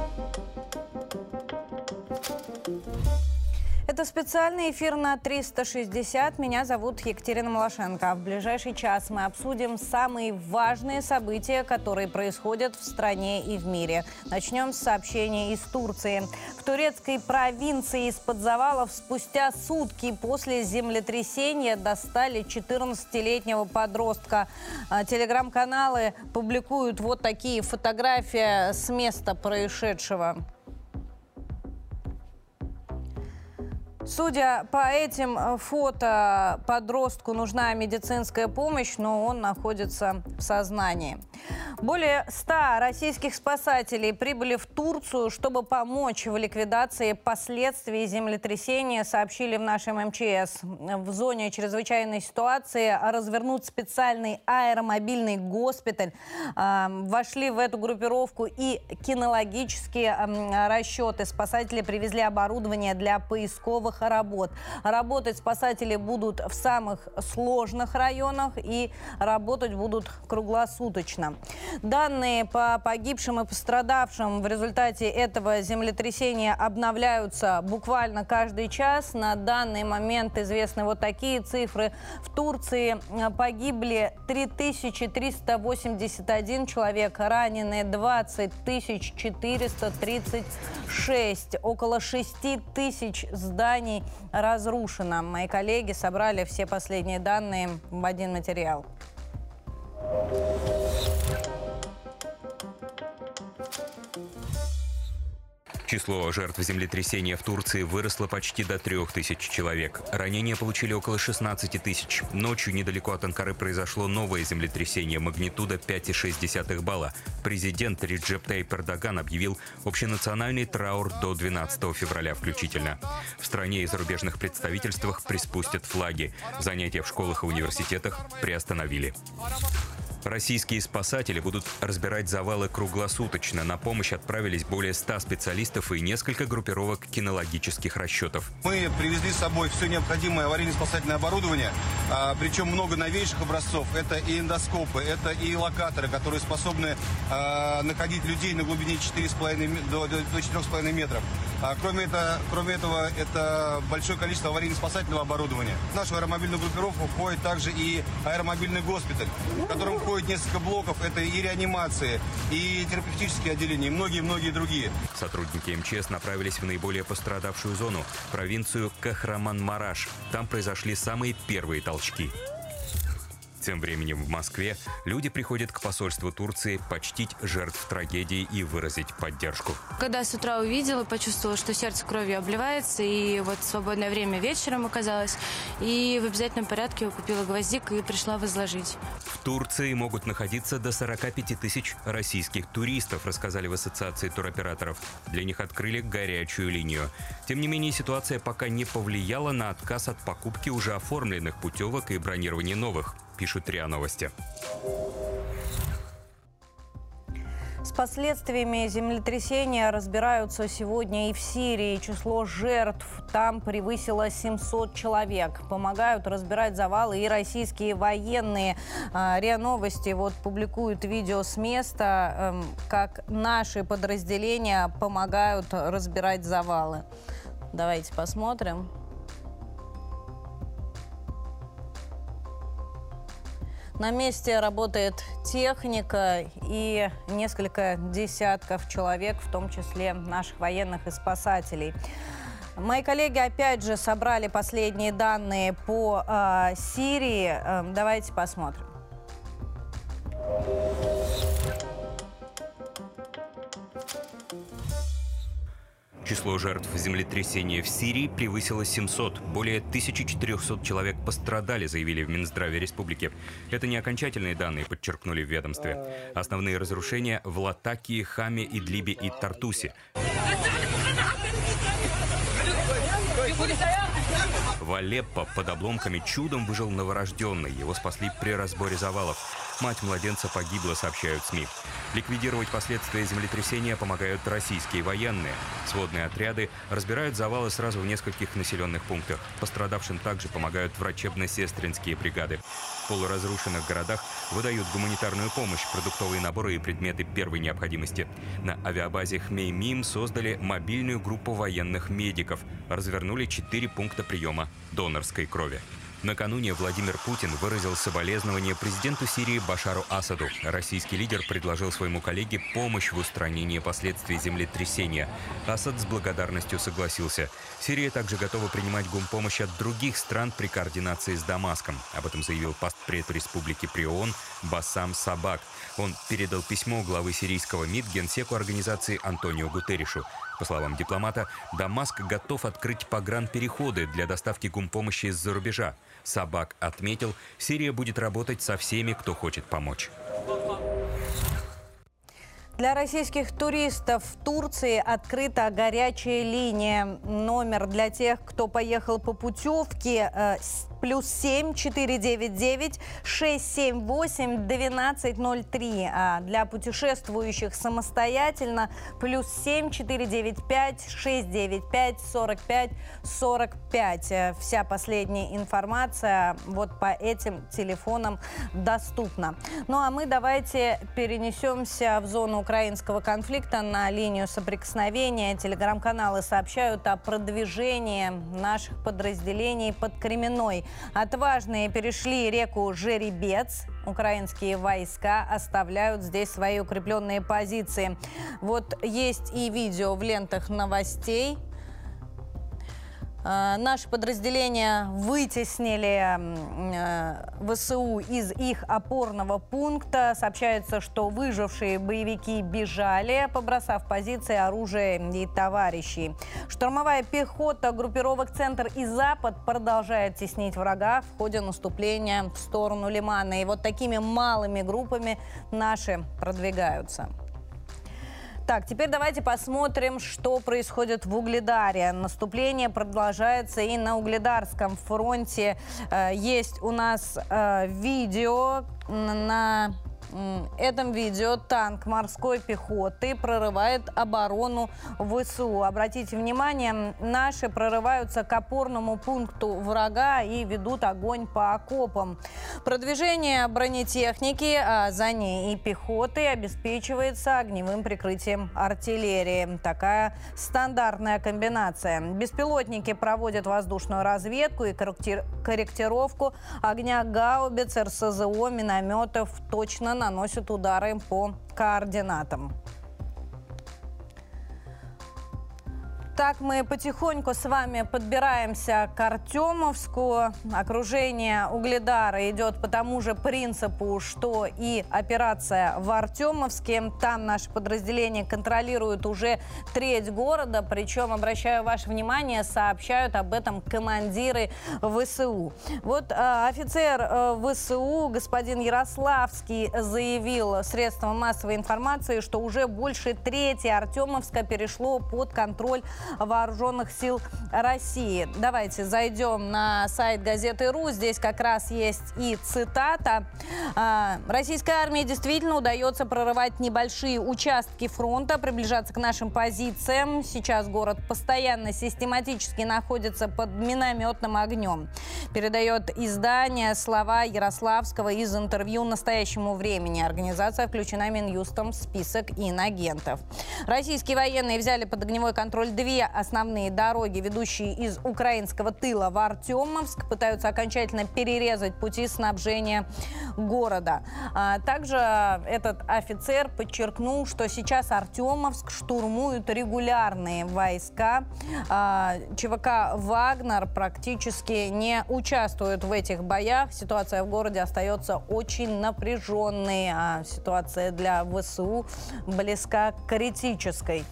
Thank you. Это специальный эфир на 360. Меня зовут Екатерина Малашенко. В ближайший час мы обсудим самые важные события, которые происходят в стране и в мире. Начнем с сообщения из Турции. В турецкой провинции из-под завалов спустя сутки после землетрясения достали 14-летнего подростка. А, телеграм-каналы публикуют вот такие фотографии с места происшедшего. Судя по этим э, фото, подростку нужна медицинская помощь, но он находится в сознании. Более 100 российских спасателей прибыли в Турцию, чтобы помочь в ликвидации последствий землетрясения, сообщили в нашем МЧС. В зоне чрезвычайной ситуации развернут специальный аэромобильный госпиталь. А, вошли в эту группировку и кинологические расчеты. Спасатели привезли оборудование для поисковых работ. Работать спасатели будут в самых сложных районах и работать будут круглосуточно. Данные по погибшим и пострадавшим в результате этого землетрясения обновляются буквально каждый час. На данный момент известны вот такие цифры. В Турции погибли 3381 человек, ранены 20 436. Около 6 тысяч зданий разрушено. Мои коллеги собрали все последние данные в один материал. Число жертв землетрясения в Турции выросло почти до трех тысяч человек. Ранения получили около 16 тысяч. Ночью недалеко от Анкары произошло новое землетрясение магнитуда 5,6 балла. Президент Реджеп Тайп Эрдоган объявил общенациональный траур до 12 февраля включительно. В стране и зарубежных представительствах приспустят флаги. Занятия в школах и университетах приостановили. Российские спасатели будут разбирать завалы круглосуточно. На помощь отправились более 100 специалистов и несколько группировок кинологических расчетов. Мы привезли с собой все необходимое аварийно-спасательное оборудование, а, причем много новейших образцов. Это и эндоскопы, это и локаторы, которые способны а, находить людей на глубине 4,5 до, до 4,5 метров. А, кроме, это, кроме этого, это большое количество аварийно-спасательного оборудования. В нашу аэромобильную группировку входит также и аэромобильный госпиталь, в котором входит несколько блоков. Это и реанимации, и терапевтические отделения, и многие-многие другие. Сотрудники МЧС направились в наиболее пострадавшую зону – провинцию Кахраман-Мараш. Там произошли самые первые толчки. Тем временем в Москве люди приходят к посольству Турции почтить жертв трагедии и выразить поддержку. Когда с утра увидела, почувствовала, что сердце кровью обливается, и вот свободное время вечером оказалось, и в обязательном порядке купила гвоздик и пришла возложить. В Турции могут находиться до 45 тысяч российских туристов, рассказали в Ассоциации туроператоров. Для них открыли горячую линию. Тем не менее, ситуация пока не повлияла на отказ от покупки уже оформленных путевок и бронирования новых пишут РИА Новости. С последствиями землетрясения разбираются сегодня и в Сирии. Число жертв там превысило 700 человек. Помогают разбирать завалы и российские военные. А, РИА Новости вот публикуют видео с места, эм, как наши подразделения помогают разбирать завалы. Давайте посмотрим. На месте работает техника и несколько десятков человек, в том числе наших военных и спасателей. Мои коллеги опять же собрали последние данные по э, Сирии. Э, давайте посмотрим. Число жертв землетрясения в Сирии превысило 700. Более 1400 человек пострадали, заявили в Минздраве республики. Это не окончательные данные, подчеркнули в ведомстве. Основные разрушения в Латакии, Хаме, Идлибе и Тартусе. В Алеппо под обломками чудом выжил новорожденный. Его спасли при разборе завалов. Мать младенца погибла, сообщают СМИ. Ликвидировать последствия землетрясения помогают российские военные. Сводные отряды разбирают завалы сразу в нескольких населенных пунктах. Пострадавшим также помогают врачебно-сестринские бригады. В полуразрушенных городах выдают гуманитарную помощь, продуктовые наборы и предметы первой необходимости. На авиабазе Хмеймим создали мобильную группу военных медиков. Развернули четыре пункта приема донорской крови. Накануне Владимир Путин выразил соболезнование президенту Сирии Башару Асаду. Российский лидер предложил своему коллеге помощь в устранении последствий землетрясения. Асад с благодарностью согласился. Сирия также готова принимать гумпомощь от других стран при координации с Дамаском. Об этом заявил постпред республики при ООН Басам Сабак. Он передал письмо главы сирийского МИД генсеку организации Антонио Гутерришу. По словам дипломата, Дамаск готов открыть погранпереходы для доставки гумпомощи из-за рубежа. Собак отметил, Сирия будет работать со всеми, кто хочет помочь. Для российских туристов в Турции открыта горячая линия. Номер для тех, кто поехал по путевке э, плюс 7 499 678 1203. А для путешествующих самостоятельно плюс 7 495 695 45 45. Вся последняя информация вот по этим телефонам доступна. Ну а мы давайте перенесемся в зону украинского конфликта на линию соприкосновения. Телеграм-каналы сообщают о продвижении наших подразделений под Кременной. Отважные перешли реку Жеребец. Украинские войска оставляют здесь свои укрепленные позиции. Вот есть и видео в лентах новостей. Э, наши подразделения вытеснили э, ВСУ из их опорного пункта. Сообщается, что выжившие боевики бежали, побросав позиции, оружие и товарищей. Штурмовая пехота группировок «Центр» и «Запад» продолжает теснить врага в ходе наступления в сторону Лимана. И вот такими малыми группами наши продвигаются. Так, теперь давайте посмотрим, что происходит в Угледаре. Наступление продолжается и на Угледарском фронте. Э, есть у нас э, видео на этом видео танк морской пехоты прорывает оборону ВСУ. Обратите внимание, наши прорываются к опорному пункту врага и ведут огонь по окопам. Продвижение бронетехники, а за ней и пехоты обеспечивается огневым прикрытием артиллерии. Такая стандартная комбинация. Беспилотники проводят воздушную разведку и корректировку огня гаубиц, РСЗО, минометов точно наносят удары по координатам. Так мы потихоньку с вами подбираемся к Артемовску. Окружение Угледара идет по тому же принципу, что и операция в Артемовске. Там наши подразделения контролируют уже треть города. Причем, обращаю ваше внимание, сообщают об этом командиры ВСУ. Вот э, офицер э, ВСУ, господин Ярославский, заявил средствам массовой информации, что уже больше трети Артемовска перешло под контроль вооруженных сил России. Давайте зайдем на сайт газеты «Ру». Здесь как раз есть и цитата. «А, Российской армии действительно удается прорывать небольшие участки фронта, приближаться к нашим позициям. Сейчас город постоянно систематически находится под минометным огнем. Передает издание слова Ярославского из интервью «Настоящему времени». Организация включена Минюстом в список инагентов. Российские военные взяли под огневой контроль две основные дороги, ведущие из украинского тыла в Артемовск, пытаются окончательно перерезать пути снабжения города. А, также этот офицер подчеркнул, что сейчас Артемовск штурмуют регулярные войска. А, ЧВК «Вагнер» практически не участвует в этих боях. Ситуация в городе остается очень напряженной, а ситуация для ВСУ близка к критической.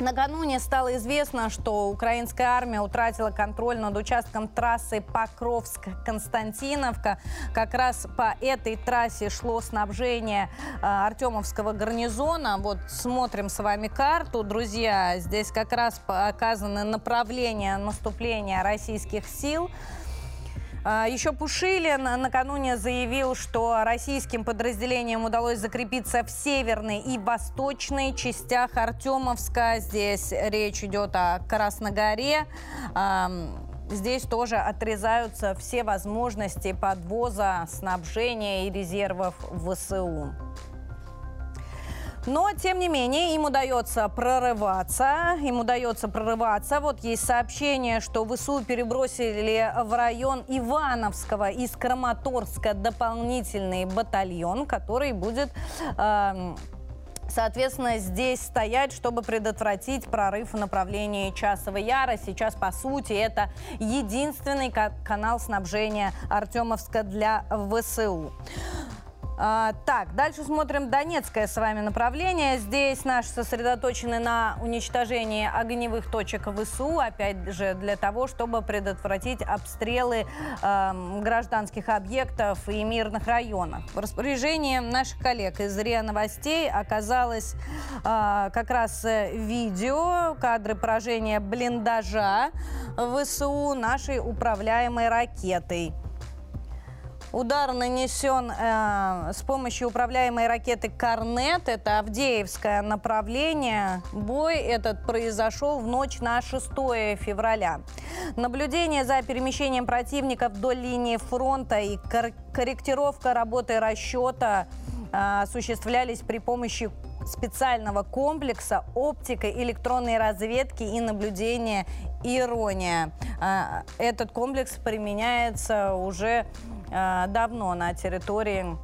Накануне стало известно, что украинская армия утратила контроль над участком трассы Покровск-Константиновка. Как раз по этой трассе шло снабжение э, Артемовского гарнизона. Вот смотрим с вами карту, друзья. Здесь как раз показаны направления наступления российских сил. А, Еще Пушилин накануне заявил, что российским подразделениям удалось закрепиться в северной и восточной частях Артемовска. Здесь речь идет о Красногоре. Здесь тоже отрезаются все возможности подвоза, снабжения и резервов ВСУ. Но, тем не менее, им удается прорываться. Им удается прорываться. Вот есть сообщение, что ВСУ перебросили в район Ивановского из Краматорска дополнительный батальон, который будет... Э, соответственно, здесь стоять, чтобы предотвратить прорыв в направлении Часовой Яра. Сейчас, по сути, это единственный канал снабжения Артемовска для ВСУ. А, так, дальше смотрим Донецкое с вами направление. Здесь наши сосредоточены на уничтожении огневых точек ВСУ, опять же, для того, чтобы предотвратить обстрелы э, гражданских объектов и мирных районов. В распоряжении наших коллег из РИА Новостей оказалось э, как раз видео, кадры поражения блиндажа ВСУ нашей управляемой ракетой. Удар нанесен э, с помощью управляемой ракеты «Корнет». Это Авдеевское направление. Бой этот произошел в ночь на 6 февраля. Наблюдение за перемещением противника вдоль линии фронта и кор корректировка работы расчета э, осуществлялись при помощи специального комплекса оптика, электронной разведки и наблюдения «Ирония». Э, этот комплекс применяется уже давно на территории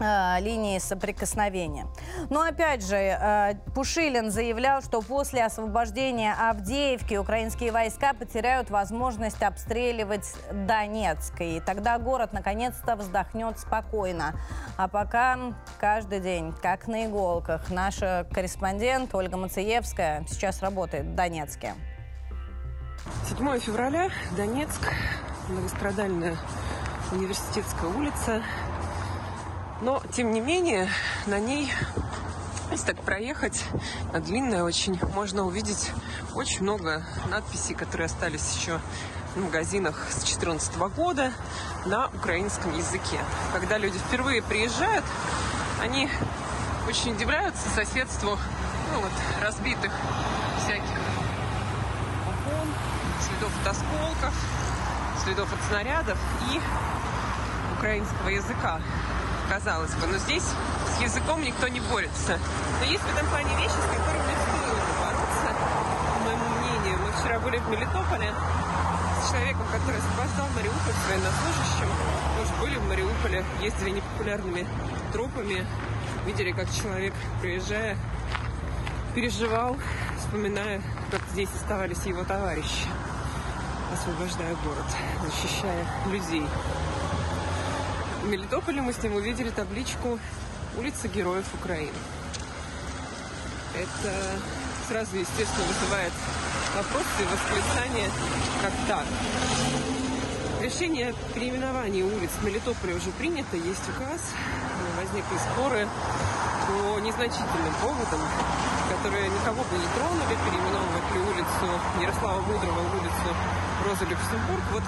э, линии соприкосновения. Но опять же, э, Пушилин заявлял, что после освобождения Авдеевки украинские войска потеряют возможность обстреливать Донецк. И тогда город наконец-то вздохнет спокойно. А пока каждый день, как на иголках, наша корреспондент Ольга Мациевская сейчас работает в Донецке. 7 февраля, Донецк, многострадальная университетская улица. Но, тем не менее, на ней, если так проехать, длинная очень, можно увидеть очень много надписей, которые остались еще в магазинах с 2014 года на украинском языке. Когда люди впервые приезжают, они очень удивляются соседству ну, вот, разбитых всяких окон, следов от осколков, следов от снарядов и украинского языка, казалось бы. Но здесь с языком никто не борется. Но есть в этом плане вещи, с которыми стоило бороться, по моему мнению. Мы вчера были в Мелитополе с человеком, который освобождал Мариуполь военнослужащим. Может, были в Мариуполе, ездили непопулярными тропами, видели, как человек, приезжая, переживал, вспоминая, как здесь оставались его товарищи, освобождая город, защищая людей. В Мелитополе мы с ним увидели табличку «Улица Героев Украины». Это сразу, естественно, вызывает вопросы и восклицания, как так. Решение переименования улиц в Мелитополе уже принято, есть указ. Возникли споры по незначительным поводам, которые никого бы не тронули, переименовывать ли улицу Ярослава Мудрого, улицу Роза Люксембург. Вот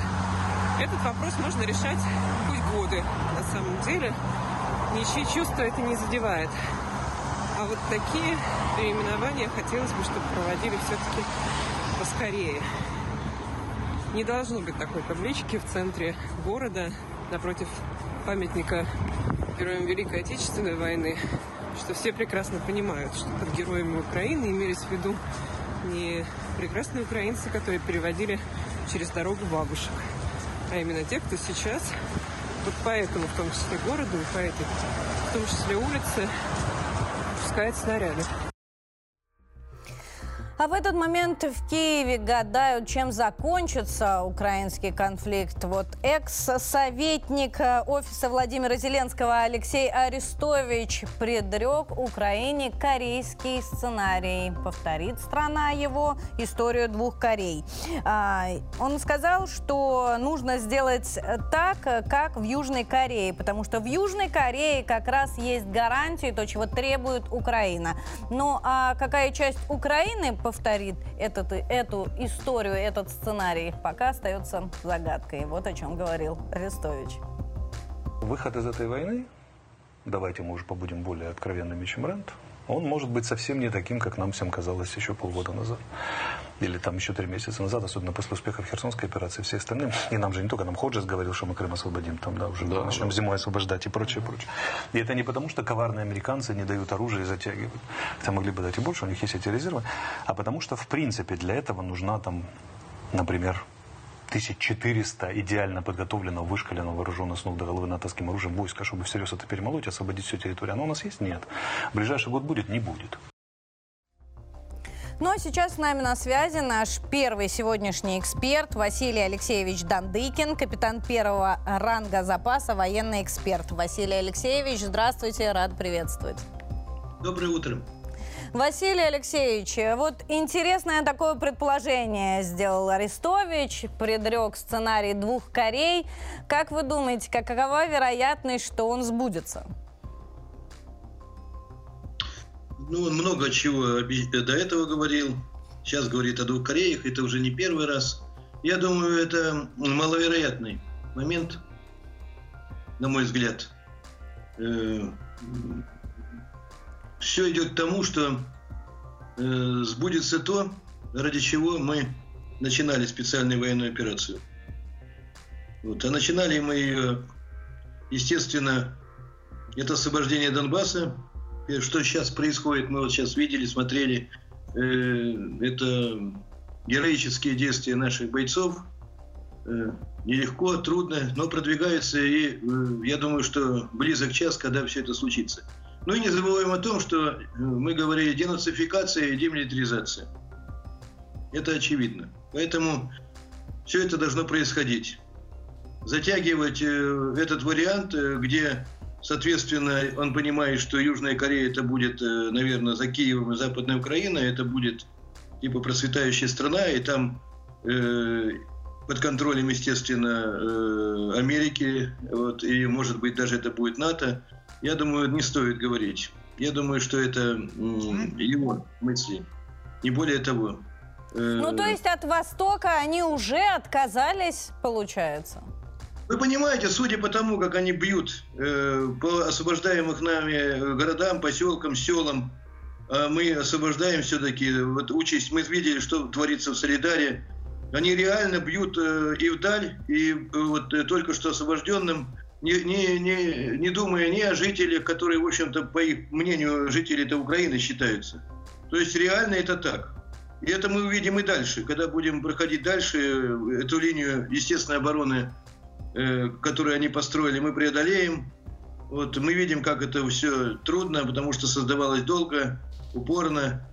этот вопрос можно решать хоть годы. На самом деле ничьи чувства это не задевает. А вот такие переименования хотелось бы, чтобы проводили все-таки поскорее. Не должно быть такой таблички в центре города, напротив памятника героям Великой Отечественной войны, что все прекрасно понимают, что под героями Украины имелись в виду не прекрасные украинцы, которые переводили через дорогу бабушек, а именно те, кто сейчас, вот поэтому, в том числе городу, и по этой, в том числе улице, пускает снаряды. А в этот момент в Киеве гадают, чем закончится украинский конфликт. Вот экс-советник э, офиса Владимира Зеленского Алексей Арестович предрек Украине корейский сценарий. Повторит страна его историю двух Корей. А, он сказал, что нужно сделать так, как в Южной Корее, потому что в Южной Корее как раз есть гарантии, то, чего требует Украина. Ну а какая часть Украины повторит этот, эту историю, этот сценарий, пока остается загадкой. Вот о чем говорил Арестович. Выход из этой войны, давайте мы уже побудем более откровенными, чем Рент, он может быть совсем не таким, как нам всем казалось еще полгода назад. Или там еще три месяца назад, особенно после успехов Херсонской операции, все остальные. И нам же не только нам Ходжес говорил, что мы Крым освободим, там, да, уже да, начнем да. зимой освобождать и прочее, прочее. И это не потому, что коварные американцы не дают оружие и затягивают. Хотя могли бы дать и больше, у них есть эти резервы. А потому что, в принципе, для этого нужна там, например, 1400 идеально подготовленного, вышкаленного, вооруженного с ног до головы натовским оружием войска, чтобы всерьез это перемолоть, освободить всю территорию. Оно у нас есть? Нет. В ближайший год будет? Не будет. Ну а сейчас с нами на связи наш первый сегодняшний эксперт Василий Алексеевич Дандыкин, капитан первого ранга запаса, военный эксперт. Василий Алексеевич, здравствуйте, рад приветствовать. Доброе утро. Василий Алексеевич, вот интересное такое предположение сделал Арестович, предрек сценарий двух Корей. Как вы думаете, какова вероятность, что он сбудется? Ну, он много чего до этого говорил. Сейчас говорит о двух Кореях, это уже не первый раз. Я думаю, это маловероятный момент, на мой взгляд. Э, все идет к тому, что э, сбудется то, ради чего мы начинали специальную военную операцию. Вот. А начинали мы ее, естественно, это освобождение Донбасса. Что сейчас происходит, мы вот сейчас видели, смотрели. Э, это героические действия наших бойцов. Э, нелегко, трудно, но продвигается. И э, я думаю, что близок час, когда все это случится. Ну и не забываем о том, что мы говорили денацификация и демилитаризация. Это очевидно. Поэтому все это должно происходить. Затягивать этот вариант, где, соответственно, он понимает, что Южная Корея это будет, наверное, за Киевом и Западная Украина, это будет типа процветающая страна, и там э, под контролем, естественно, э, Америки, вот, и, может быть, даже это будет НАТО я думаю, не стоит говорить. Я думаю, что это его мысли, не более того. Э, ну, то есть от Востока они уже отказались, получается? Вы понимаете, судя по тому, как они бьют э, по освобождаемых нами городам, поселкам, селам, э, мы освобождаем все-таки, вот участь, мы видели, что творится в Солидаре, они реально бьют э, и вдаль, и э, вот э, только что освобожденным не, не, не, не думая ни о жителях, которые, в общем-то, по их мнению, жители это Украины считаются. То есть реально это так. И это мы увидим и дальше, когда будем проходить дальше эту линию естественной обороны, э, которую они построили, мы преодолеем. Вот мы видим, как это все трудно, потому что создавалось долго, упорно,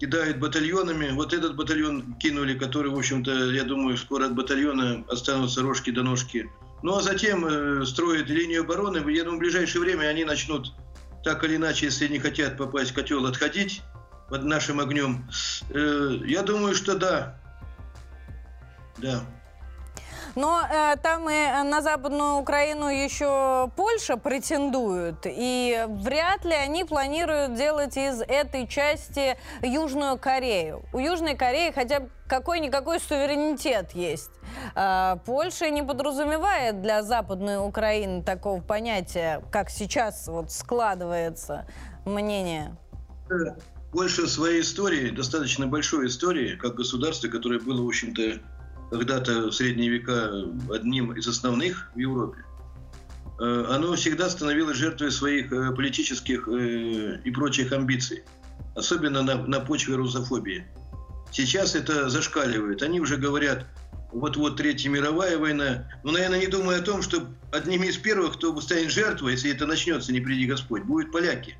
кидают батальонами. Вот этот батальон кинули, который, в общем-то, я думаю, скоро от батальона останутся рожки до ножки ну а затем э, строят линию обороны. Я думаю, в ближайшее время они начнут так или иначе, если не хотят попасть в котел, отходить под нашим огнем. Э, я думаю, что да. Да. Но э, там и на Западную Украину еще Польша претендует, и вряд ли они планируют делать из этой части Южную Корею. У Южной Кореи хотя бы какой-никакой суверенитет есть. Э, Польша не подразумевает для Западной Украины такого понятия, как сейчас вот складывается мнение. Польша своей истории, достаточно большой истории, как государство, которое было, в общем-то, когда-то в средние века одним из основных в Европе, э, оно всегда становилось жертвой своих э, политических э, и прочих амбиций, особенно на, на почве русофобии. Сейчас это зашкаливает. Они уже говорят, вот-вот Третья мировая война. Но, наверное, не думая о том, что одними из первых, кто станет жертвой, если это начнется, не приди Господь, будут поляки.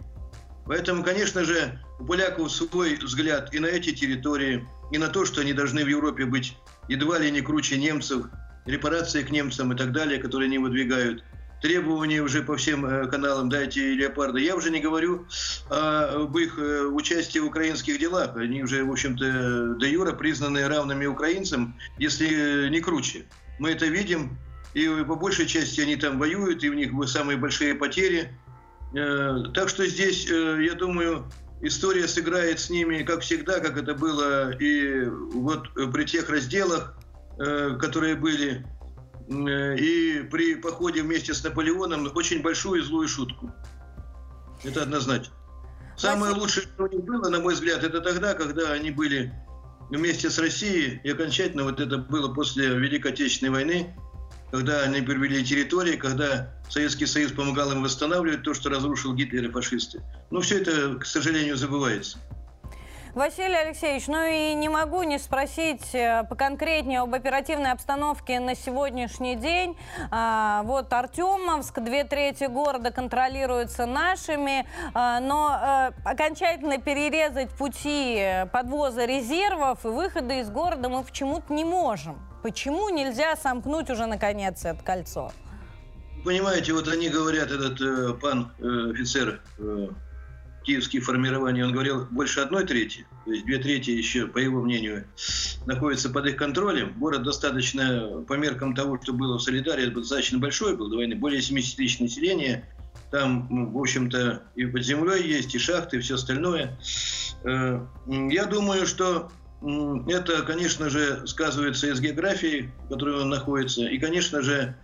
Поэтому, конечно же, у поляков свой взгляд и на эти территории, и на то, что они должны в Европе быть едва ли не круче немцев, репарации к немцам и так далее, которые они выдвигают – требования уже по всем э, каналам «Дайте леопарда». Я уже не говорю об их э, участии в украинских делах. Они уже, в общем-то, до юра признаны равными украинцам, если не круче. Мы это видим, и по большей части они там воюют, и у них самые большие потери. Э, так что здесь, я думаю, история сыграет с ними, как всегда, как это было и вот при тех разделах, которые были Э, и при походе вместе с Наполеоном очень большую и злую шутку. Это однозначно. Самое лучшее, что у них было, на мой взгляд, это тогда, когда они были вместе с Россией, и окончательно вот это было после Великой Отечественной войны, когда они привели территории, когда Советский Союз помогал им восстанавливать то, что разрушил Гитлер и фашисты. Но все это, к сожалению, забывается. Василий Алексеевич, ну и не могу не спросить э, поконкретнее об оперативной обстановке на сегодняшний день. А, вот Артемовск, две трети города контролируются нашими, а, но а, окончательно перерезать пути подвоза резервов и выхода из города мы почему-то не можем. Почему нельзя сомкнуть уже наконец это кольцо? Понимаете, вот они говорят, этот э, пан э, офицер э, киевские формирования, он говорил, больше одной трети, то есть две трети еще, по его мнению, находятся под их контролем. Город достаточно, по меркам того, что было в Солидаре, достаточно большой был до войны, более 70 тысяч населения. Там, ну, в общем-то, и под землей есть, и шахты, и все остальное. Э, я думаю, что это, конечно же, сказывается из географии, в которой он находится, и, конечно же,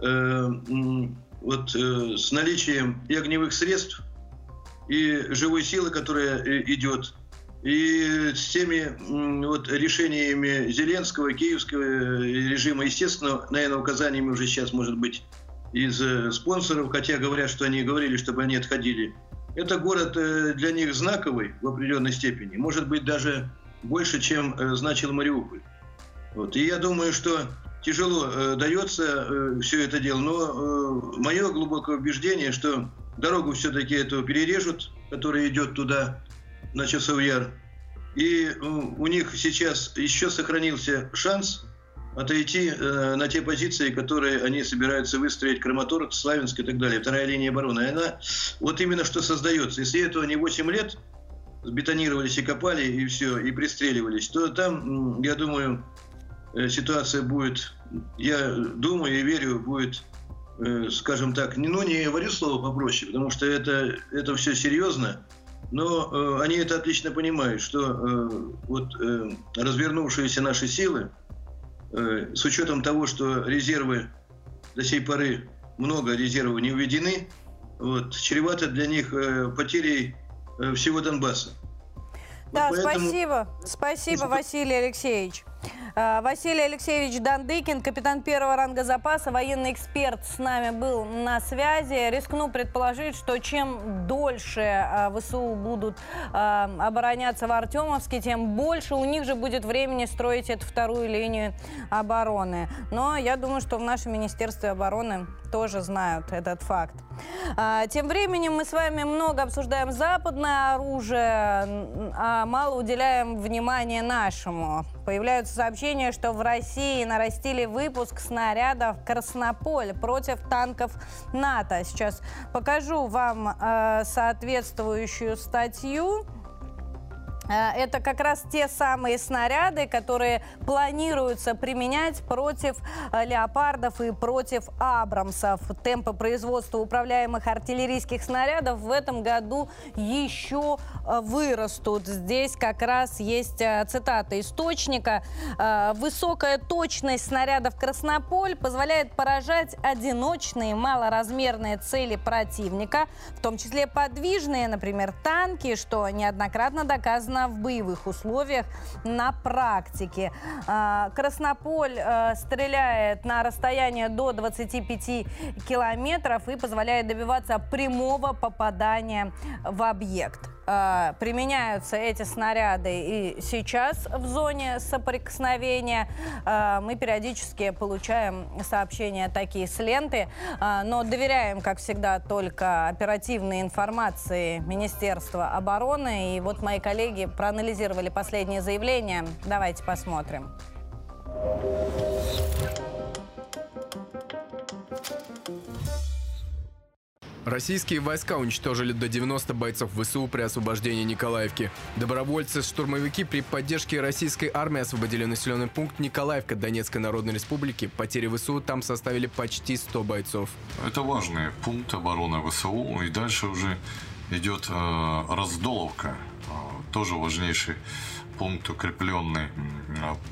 э, вот э, с наличием и огневых средств – и живой силы, которая э, идет, и с теми вот решениями Зеленского, киевского э, режима, естественно, наверное, указаниями уже сейчас, может быть, из э, спонсоров, хотя говорят, что они говорили, чтобы они отходили. Это город для них знаковый в определенной степени, может быть, даже больше, чем значил Мариуполь. Вот. И я думаю, что тяжело э, дается э, все это дело, но э, мое глубокое убеждение, что Дорогу все-таки эту перережут, которая идет туда, на Часов Яр. И ну, у них сейчас еще сохранился шанс отойти э, на те позиции, которые они собираются выстроить Краматорск, Славянск и так далее. Вторая линия обороны. И она вот именно что создается. Если этого не 8 лет бетонировались и копали, и все, и пристреливались, то там, я думаю, э, ситуация будет, я думаю и верю, будет Э, скажем так, ну не говорю слово попроще, потому что это, это все серьезно, но э, они это отлично понимают, что вот развернувшиеся наши силы, с учетом того, что резервы до сей поры много резервов не введены, вот, чревато для них потерей всего Донбасса. Да, вот поэтому... спасибо. Спасибо, Василий Алексеевич. Э, Василий Алексеевич Дандыкин, капитан первого ранга запаса, военный эксперт с нами был на связи. Рискну предположить, что чем дольше э, ВСУ будут э, обороняться в Артемовске, тем больше у них же будет времени строить эту вторую линию обороны. Но я думаю, что в нашем Министерстве обороны тоже знают этот факт. Тем временем мы с вами много обсуждаем западное оружие, а мало уделяем внимания нашему. Появляются сообщения, что в России нарастили выпуск снарядов «Краснополь» против танков НАТО. Сейчас покажу вам э, соответствующую статью. Э, это как раз те самые снаряды, которые планируются применять против э, леопардов и против абрамсов. Темпы производства управляемых артиллерийских снарядов в этом году еще э, вырастут. Здесь как раз есть цитата источника. Высокая точность снарядов «Краснополь» позволяет поражать одиночные малоразмерные цели противника, в том числе подвижные, например, танки, что неоднократно доказано нужна в боевых условиях на практике. А, Краснополь э, стреляет на расстояние до 25 километров и позволяет добиваться прямого попадания в объект. Э, применяются эти снаряды и сейчас в зоне соприкосновения. Э, мы периодически получаем сообщения такие с ленты, э, но доверяем, как всегда, только оперативной информации Министерства обороны. И вот мои коллеги проанализировали последние заявления. Давайте посмотрим. Российские войска уничтожили до 90 бойцов ВСУ при освобождении Николаевки. Добровольцы-штурмовики при поддержке российской армии освободили населенный пункт Николаевка Донецкой Народной Республики. Потери ВСУ там составили почти 100 бойцов. Это важный пункт обороны ВСУ. И дальше уже идет э, раздоловка, э, тоже важнейший пункт укрепленный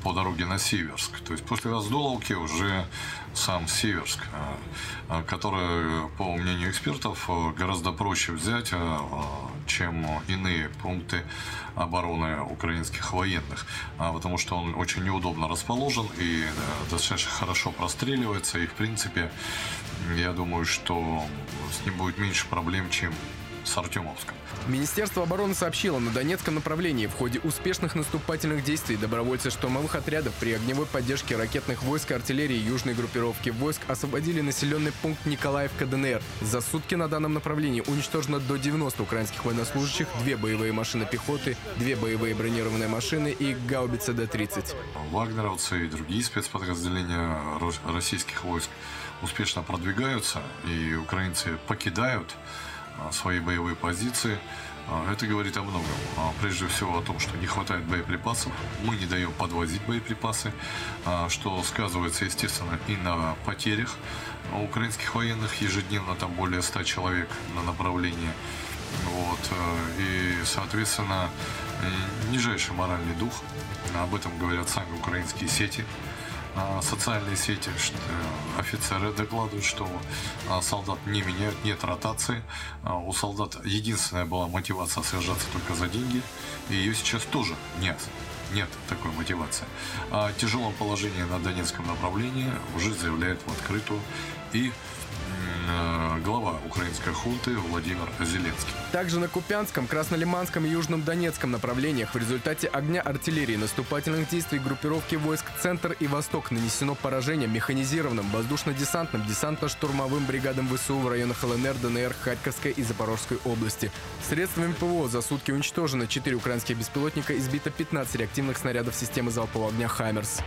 по дороге на Северск. То есть после Раздоловки уже сам Северск, а, а, который, по мнению экспертов, гораздо проще взять, а, чем иные пункты обороны украинских военных, потому что он очень неудобно расположен и достаточно хорошо простреливается, и в принципе, я думаю, что с ним будет меньше проблем, чем с Артемовском. Министерство обороны сообщило, на Донецком направлении в ходе успешных наступательных действий добровольцы штурмовых отрядов при огневой поддержке ракетных войск и артиллерии южной группировки войск освободили населенный пункт Николаевка ДНР. За сутки на данном направлении уничтожено до 90 украинских военнослужащих, две боевые машины пехоты, две боевые бронированные машины и гаубица Д-30. Вагнеровцы и другие спецподразделения российских войск успешно продвигаются, и украинцы покидают свои боевые позиции. А, это говорит о многом. А, прежде всего о том, что не хватает боеприпасов. Мы не даем подвозить боеприпасы, что сказывается, естественно, и на потерях украинских военных. Ежедневно там более 100 человек на направлении. Вот. И, соответственно, нижайший моральный дух. Об этом говорят сами украинские сети социальные сети, что офицеры докладывают, что а, солдат не меняют, нет ротации. А, у солдат единственная была мотивация сражаться только за деньги, и ее сейчас тоже нет. Нет такой мотивации. О тяжелом положении на Донецком направлении уже заявляет в открытую и глава украинской хунты Владимир Зеленский. Также на Купянском, Краснолиманском и Южном Донецком направлениях в результате огня артиллерии наступательных действий группировки войск «Центр» и «Восток» нанесено поражение механизированным воздушно-десантным десантно-штурмовым бригадам ВСУ в районах ЛНР, ДНР, Харьковской и Запорожской области. Средствами ПВО за сутки уничтожено 4 украинских беспилотника, избито 15 реактивных снарядов системы залпового огня «Хаймерс».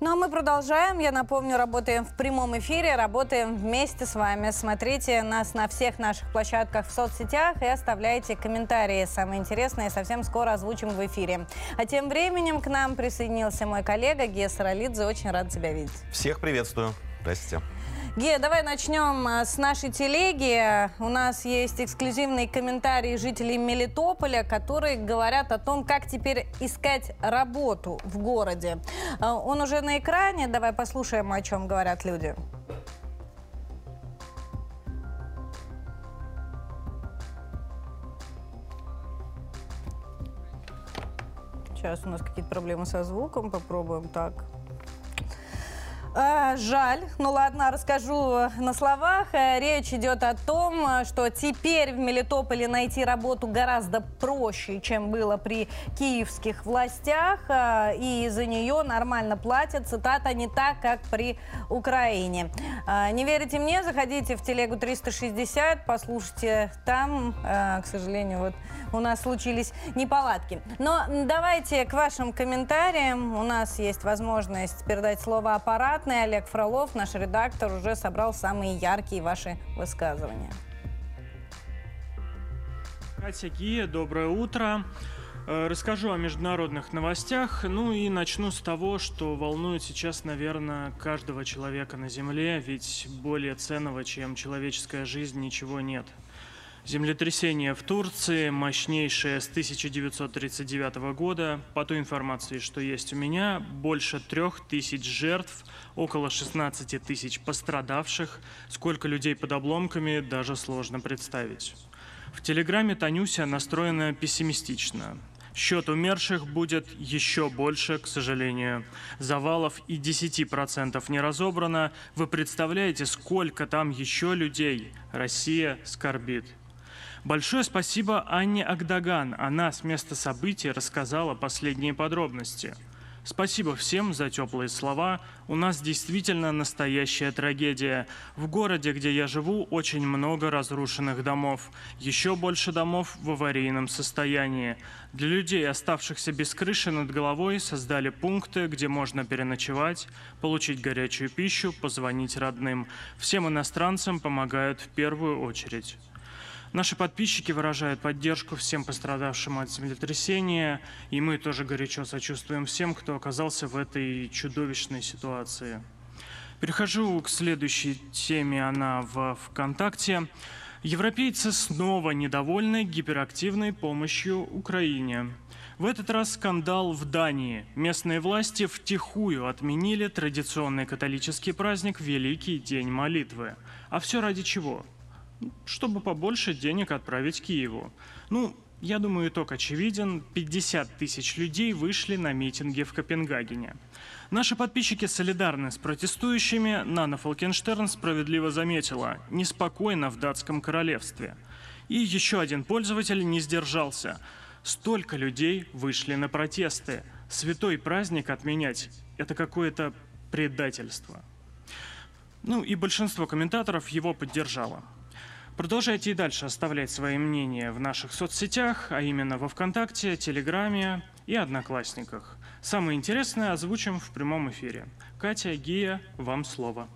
Ну а мы продолжаем. Я напомню, работаем в прямом эфире, работаем вместе с вами. Смотрите нас на всех наших площадках в соцсетях и оставляйте комментарии. Самое интересное совсем скоро озвучим в эфире. А тем временем к нам присоединился мой коллега Гея Саралидзе. Очень рад тебя видеть. Всех приветствую. Здравствуйте. Гея, давай начнем а, с нашей телеги. У нас есть эксклюзивные комментарии жителей Мелитополя, которые говорят о том, как теперь искать работу в городе. А, он уже на экране. Давай послушаем, о чем говорят люди. Сейчас у нас какие-то проблемы со звуком. Попробуем так. А, жаль. Ну ладно, расскажу на словах. Э, речь идет о том, что теперь в Мелитополе найти работу гораздо проще, чем было при киевских властях. Э, и за нее нормально платят. Цитата не так, как при Украине. Э, не верите мне? Заходите в телегу 360, послушайте там. К сожалению, вот у нас случились неполадки. Но давайте к вашим комментариям. У нас есть возможность передать слово аппаратной. Олег Фролов, наш редактор, уже собрал самые яркие ваши высказывания. Катя Гия, доброе утро. Э, расскажу о международных новостях. Ну и начну с того, что волнует сейчас, наверное, каждого человека на Земле, ведь более ценного, чем человеческая жизнь, ничего нет – Землетрясение в Турции, мощнейшее с 1939 года. По той информации, что есть у меня, больше трех тысяч жертв, около 16 тысяч пострадавших. Сколько людей под обломками, даже сложно представить. В Телеграме Танюся настроена пессимистично. Счет умерших будет еще больше, к сожалению. Завалов и 10% не разобрано. Вы представляете, сколько там еще людей? Россия скорбит. Большое спасибо Анне Агдаган. Она с места событий рассказала последние подробности. Спасибо всем за теплые слова. У нас действительно настоящая трагедия. В городе, где я живу, очень много разрушенных домов. Еще больше домов в аварийном состоянии. Для людей, оставшихся без крыши над головой, создали пункты, где можно переночевать, получить горячую пищу, позвонить родным. Всем иностранцам помогают в первую очередь. Наши подписчики выражают поддержку всем пострадавшим от землетрясения, и мы тоже горячо сочувствуем всем, кто оказался в этой чудовищной ситуации. Перехожу к следующей теме, она в ВКонтакте. Европейцы снова недовольны гиперактивной помощью Украине. В этот раз скандал в Дании. Местные власти втихую отменили традиционный католический праздник Великий День молитвы. А все ради чего? Чтобы побольше денег отправить Киеву. Ну, я думаю, итог очевиден. 50 тысяч людей вышли на митинги в Копенгагене. Наши подписчики солидарны с протестующими. Нана Фолкенштерн справедливо заметила. Неспокойно в датском королевстве. И еще один пользователь не сдержался. Столько людей вышли на протесты. Святой праздник отменять – это какое-то предательство. Ну и большинство комментаторов его поддержало. Продолжайте и дальше оставлять свои мнения в наших соцсетях, а именно во ВКонтакте, Телеграме и Одноклассниках. Самое интересное озвучим в прямом эфире. Катя, Гия, вам слово.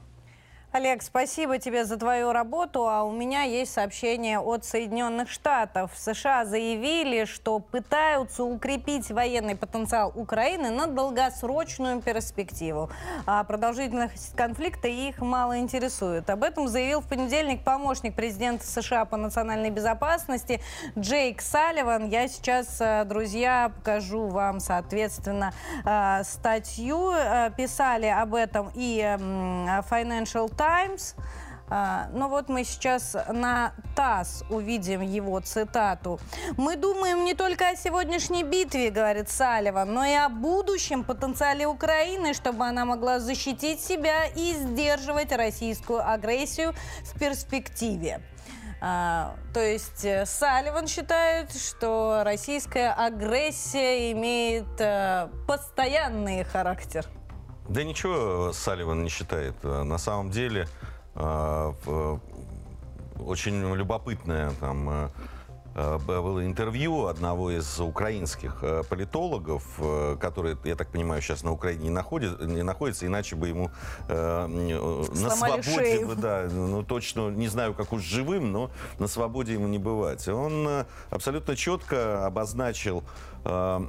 Олег, спасибо тебе за твою работу. А у меня есть сообщение от Соединенных Штатов. США заявили, что пытаются укрепить военный потенциал Украины на долгосрочную перспективу. А продолжительность конфликта их мало интересует. Об этом заявил в понедельник помощник президента США по национальной безопасности Джейк Салливан. Я сейчас, э, друзья, покажу вам, соответственно, э, статью. Э, писали об этом и Financial Times, Times. А, ну вот мы сейчас на ТАСС увидим его цитату. «Мы думаем не только о сегодняшней битве, — говорит Салливан, — но и о будущем потенциале Украины, чтобы она могла защитить себя и сдерживать российскую агрессию в перспективе». А, то есть э, Салливан считает, что российская агрессия имеет а, постоянный характер. Да ничего Салливан не считает. На самом деле э, очень любопытное там э, э, было интервью одного из украинских политологов, который, я так понимаю, сейчас на Украине не, находит, не находится, иначе бы ему э, на свободе, шею. да, ну точно не знаю, как уж живым, но на свободе ему не бывать. Он абсолютно четко обозначил э,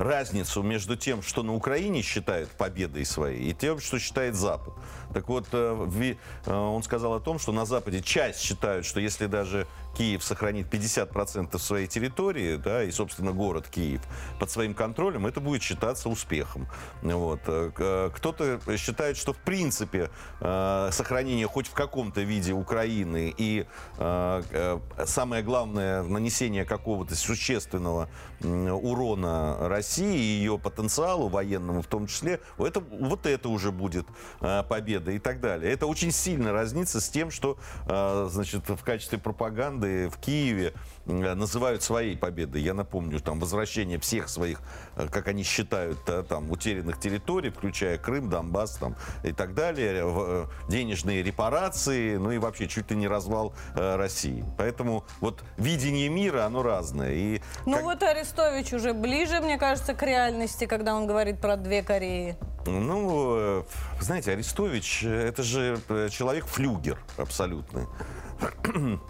разницу между тем, что на Украине считают победой своей, и тем, что считает Запад. Так вот, э, э, он сказал о том, что на Западе часть считают, что если даже Киев сохранит 50% своей территории, да, и, собственно, город Киев под своим контролем, это будет считаться успехом. Вот. Э, кто-то считает, что, в принципе, сохранение хоть в каком-то виде Украины и, самое главное, нанесение какого-то существенного урона России и ее потенциалу военному в том числе, это, вот это уже будет победа и так далее. Это очень сильно разнится с тем, что значит, в качестве пропаганды в Киеве называют своей победой. Я напомню, там возвращение всех своих, э, как они считают, э, там утерянных территорий, включая Крым, Донбасс там, и так далее, э, денежные репарации, ну и вообще чуть ли не развал России. Поэтому вот видение мира, оно разное. И ну как... вот Арестович уже ближе, мне кажется, к реальности, когда он говорит про две Кореи. Ну, знаете, Арестович, это же человек-флюгер абсолютный.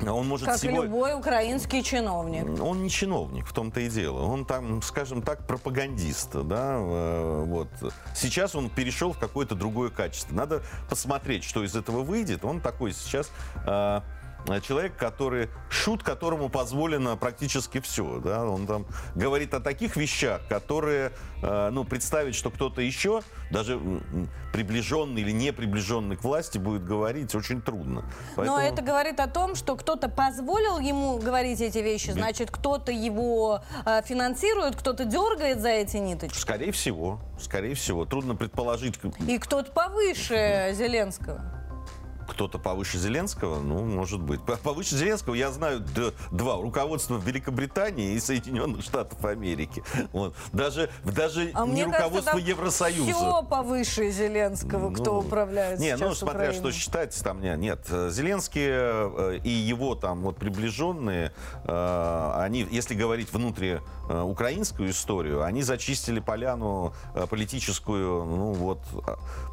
Он может как всего... любой украинский чиновник. Он не чиновник, в том-то и дело. Он там, скажем так, пропагандист. Да? Э, вот. Сейчас он перешел в какое-то другое качество. Надо посмотреть, что из этого выйдет. Он такой сейчас э, Э, человек, который, шут которому позволено практически все. Да? Он там говорит о таких вещах, которые, э, ну, представить, что кто-то еще, даже приближенный или не приближенный к власти, будет говорить, очень трудно. Поэтому... Но это говорит о том, что кто-то позволил ему говорить эти вещи, значит, кто-то его э, финансирует, кто-то дергает за эти ниточки. Скорее всего, скорее всего. Трудно предположить. И кто-то повыше Зеленского. кто-то повыше Зеленского, ну, может быть. Повыше Зеленского я знаю два. Руководство Великобритании и Соединенных Штатов Америки. Вот. Даже, даже а не руководство кажется, Евросоюза. Все повыше Зеленского, кто ну, управляет Не, ну, смотря Украиной. что считать, там нет. Нет, Зеленский э, и его там вот приближенные, э, они, если говорить внутри украинскую историю, они зачистили поляну политическую, ну вот,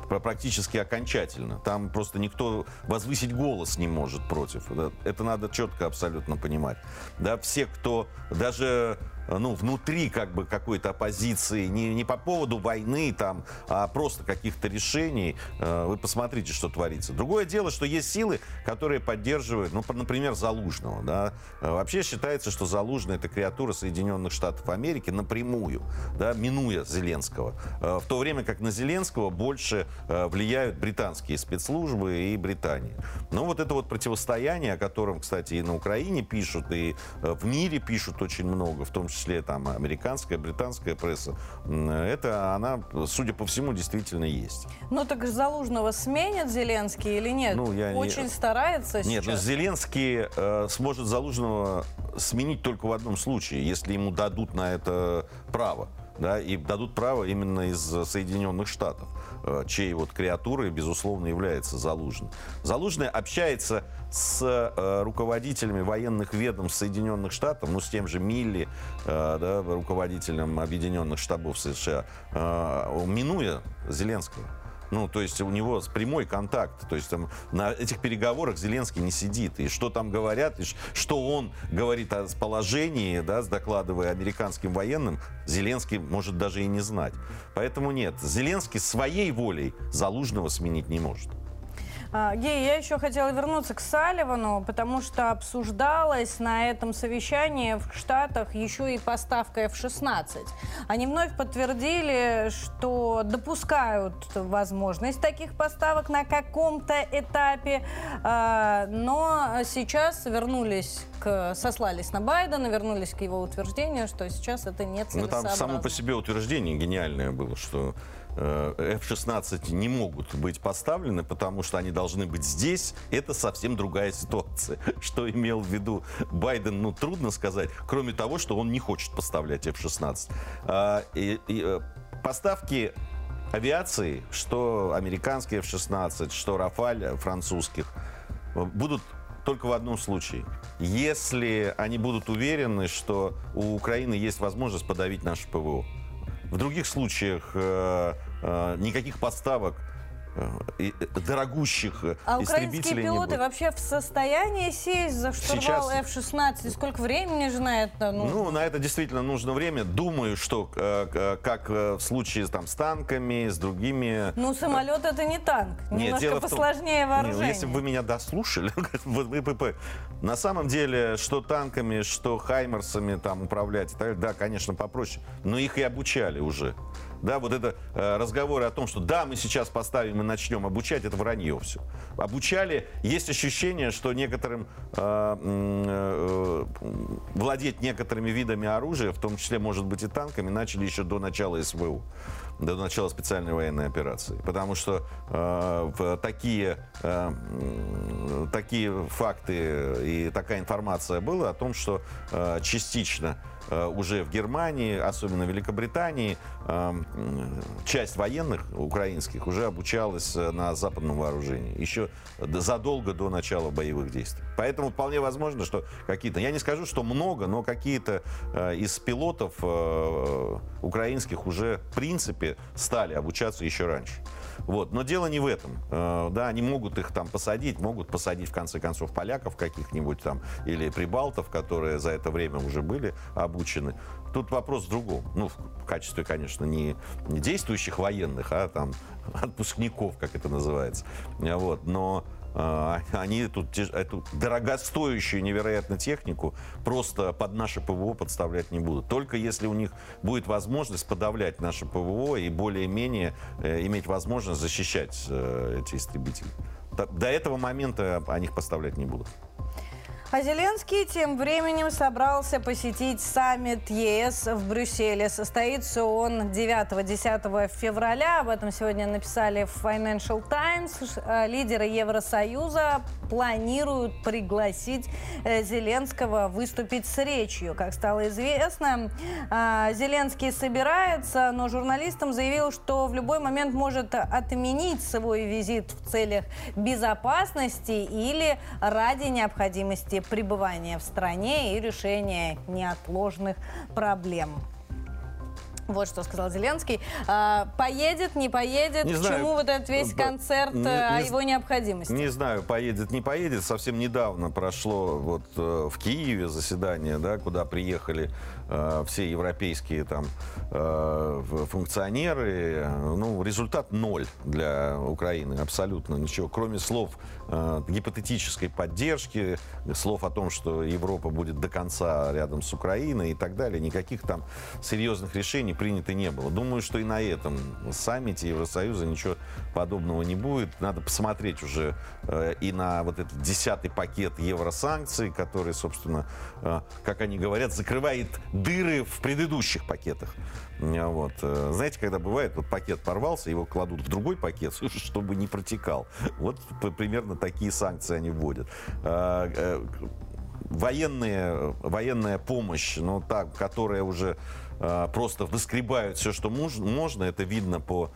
практически окончательно. Там просто никто возвысить голос не может против. Это надо четко абсолютно понимать. Да, все, кто даже ну, внутри как бы какой-то оппозиции, не, не по поводу войны там, а просто каких-то решений, э, вы посмотрите, что творится. Другое дело, что есть силы, которые поддерживают, ну, например, Залужного, да. Э, вообще считается, что Залужный это креатура Соединенных Штатов Америки напрямую, да, минуя Зеленского. Э, в то время как на Зеленского больше влияют британские спецслужбы и Британия. Но вот это вот противостояние, о котором, кстати, и на Украине пишут, и в мире пишут очень много, в том числе числе там американская, британская пресса, это она, судя по всему, действительно есть. Ну так Залужного сменит Зеленский или нет? Ну, я Очень не... старается Нет, сейчас. Нет, ну Зеленский э, сможет Залужного сменить только в одном случае, если ему дадут на это право да, и дадут право именно из Соединенных Штатов, чьей вот креатурой, безусловно, является Залужный. Залужный общается с э, руководителями военных ведомств Соединенных Штатов, ну, с тем же Милли, э, да, руководителем Объединенных Штабов США, минуя Зеленского. Ну, то есть у него прямой контакт. То есть там на этих переговорах Зеленский не сидит. И что там говорят, и что он говорит о положении, да, докладывая американским военным, Зеленский может даже и не знать. Поэтому нет, Зеленский своей волей Залужного сменить не может. А, Гей, я еще хотела вернуться к Салливану, потому что обсуждалась на этом совещании в Штатах еще и поставка F-16. Они вновь подтвердили, что допускают возможность таких поставок на каком-то этапе, а, но сейчас вернулись к, сослались на Байдена, вернулись к его утверждению, что сейчас это не целесообразно. Ну, там само по себе утверждение гениальное было, что F-16 не могут быть поставлены, потому что они должны быть здесь. Это совсем другая ситуация. Что имел в виду Байден, ну, трудно сказать, кроме того, что он не хочет поставлять F-16. А, и, и, э, поставки авиации, что американские F-16, что Рафаль французских, будут только в одном случае. Если они будут уверены, что у Украины есть возможность подавить наше ПВО. В других случаях э, э, никаких поставок дорогущих а украинские пилоты вообще в состоянии сесть за штурвал Сейчас... F-16? Сколько времени же на это нужно? Ну, на это действительно нужно время. Думаю, что как в случае там, с танками, с другими... Ну, самолет это не танк. Нет, Немножко дело посложнее том... вооружение. Нет, если бы вы меня дослушали, на самом деле, что танками, что хаймерсами там управлять, да, конечно, попроще. Но их и обучали уже. Да, вот это э, разговоры о том, что да, мы сейчас поставим и начнем обучать, это вранье все. Обучали, есть ощущение, что некоторым э, э, владеть некоторыми видами оружия, в том числе, может быть, и танками, начали еще до начала СВУ до начала специальной военной операции. Потому что э, такие, э, такие факты и такая информация была о том, что э, частично Э, уже в Германии, особенно в Великобритании, э, часть военных украинских уже обучалась э, на западном вооружении. Еще задолго до начала боевых действий. Поэтому вполне возможно, что какие-то, я не скажу, что много, но какие-то из пилотов украинских уже в принципе стали обучаться еще раньше. Вот. Но дело не в этом. Э, да, они могут их там посадить, могут посадить в конце концов поляков каких-нибудь там или прибалтов, которые за это время уже были обучены. Тут вопрос в другом. Ну, в качестве, конечно, не, действующих военных, а там отпускников, как это называется. Вот. Но они тут эту дорогостоящую невероятно технику просто под наше ПВО подставлять не будут. Только если у них будет возможность подавлять наше ПВО и более-менее э, иметь возможность защищать э, эти истребители. До этого момента они их поставлять не будут. А Зеленский тем временем собрался посетить саммит ЕС в Брюсселе. Состоится он 9-10 февраля. Об этом сегодня написали в Financial Times. Э, лидеры Евросоюза планируют пригласить э, Зеленского выступить с речью. Как стало известно, э, Зеленский собирается, но журналистам заявил, что в любой момент может отменить свой визит в целях безопасности или ради необходимости пребывания в стране и решения неотложных проблем. Вот что сказал Зеленский. А, поедет, не поедет? Не К знаю. чему вот этот весь концерт не, э, о его необходимости? Не знаю, поедет, не поедет. Совсем недавно прошло вот э, в Киеве заседание, да, куда приехали э, все европейские там э, функционеры. Ну, результат ноль для Украины, абсолютно ничего. Кроме слов э, гипотетической поддержки, слов о том, что Европа будет до конца рядом с Украиной и так далее. Никаких там серьезных решений принято не было. Думаю, что и на этом саммите Евросоюза ничего подобного не будет. Надо посмотреть уже э, и на вот этот десятый пакет евросанкций, который, собственно, э, как они говорят, закрывает дыры в предыдущих пакетах. Вот. Э, знаете, когда бывает, вот пакет порвался, его кладут в другой пакет, чтобы не протекал. Вот примерно такие санкции они вводят военные, военная помощь, ну, так, которая уже э, просто выскребают все, что можно. Это видно по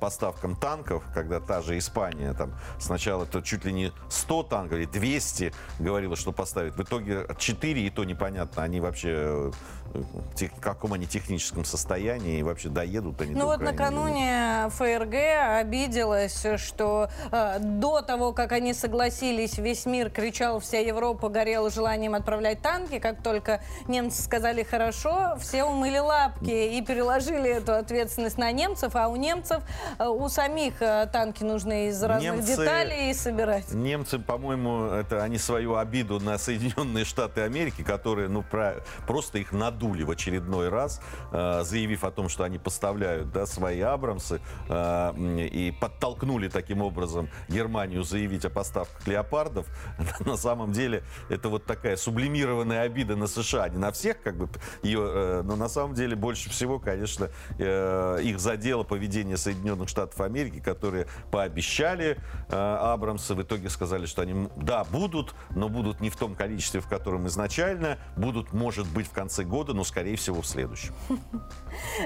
поставкам танков, когда та же Испания там сначала то чуть ли не 100 танков или 200 говорила, что поставит. В итоге 4, и то непонятно, они вообще в каком они техническом состоянии и вообще доедут они Ну до вот накануне ФРГ обиделась, что э, до того, как они согласились, весь мир кричал, вся Европа горела желанием отправлять танки. Как только немцы сказали хорошо, все умыли лапки и переложили эту ответственность на немцев, а у немцев, э, у самих э, танки нужны из разных немцы, деталей собирать. Немцы, по-моему, это они свою обиду на Соединенные Штаты Америки, которые, ну, про, просто их надули надули в очередной раз, э, заявив о том, что они поставляют да, свои Абрамсы э, и подтолкнули таким образом Германию заявить о поставках леопардов. На самом деле это вот такая сублимированная обида на США, не на всех, как бы ее, э, но на самом деле больше всего, конечно, их задело поведение Соединенных Штатов Америки, которые пообещали Абрамсы, в итоге сказали, что они, да, будут, но будут не в том количестве, в котором изначально, будут, может быть, в конце года, года, но, скорее всего, в следующем.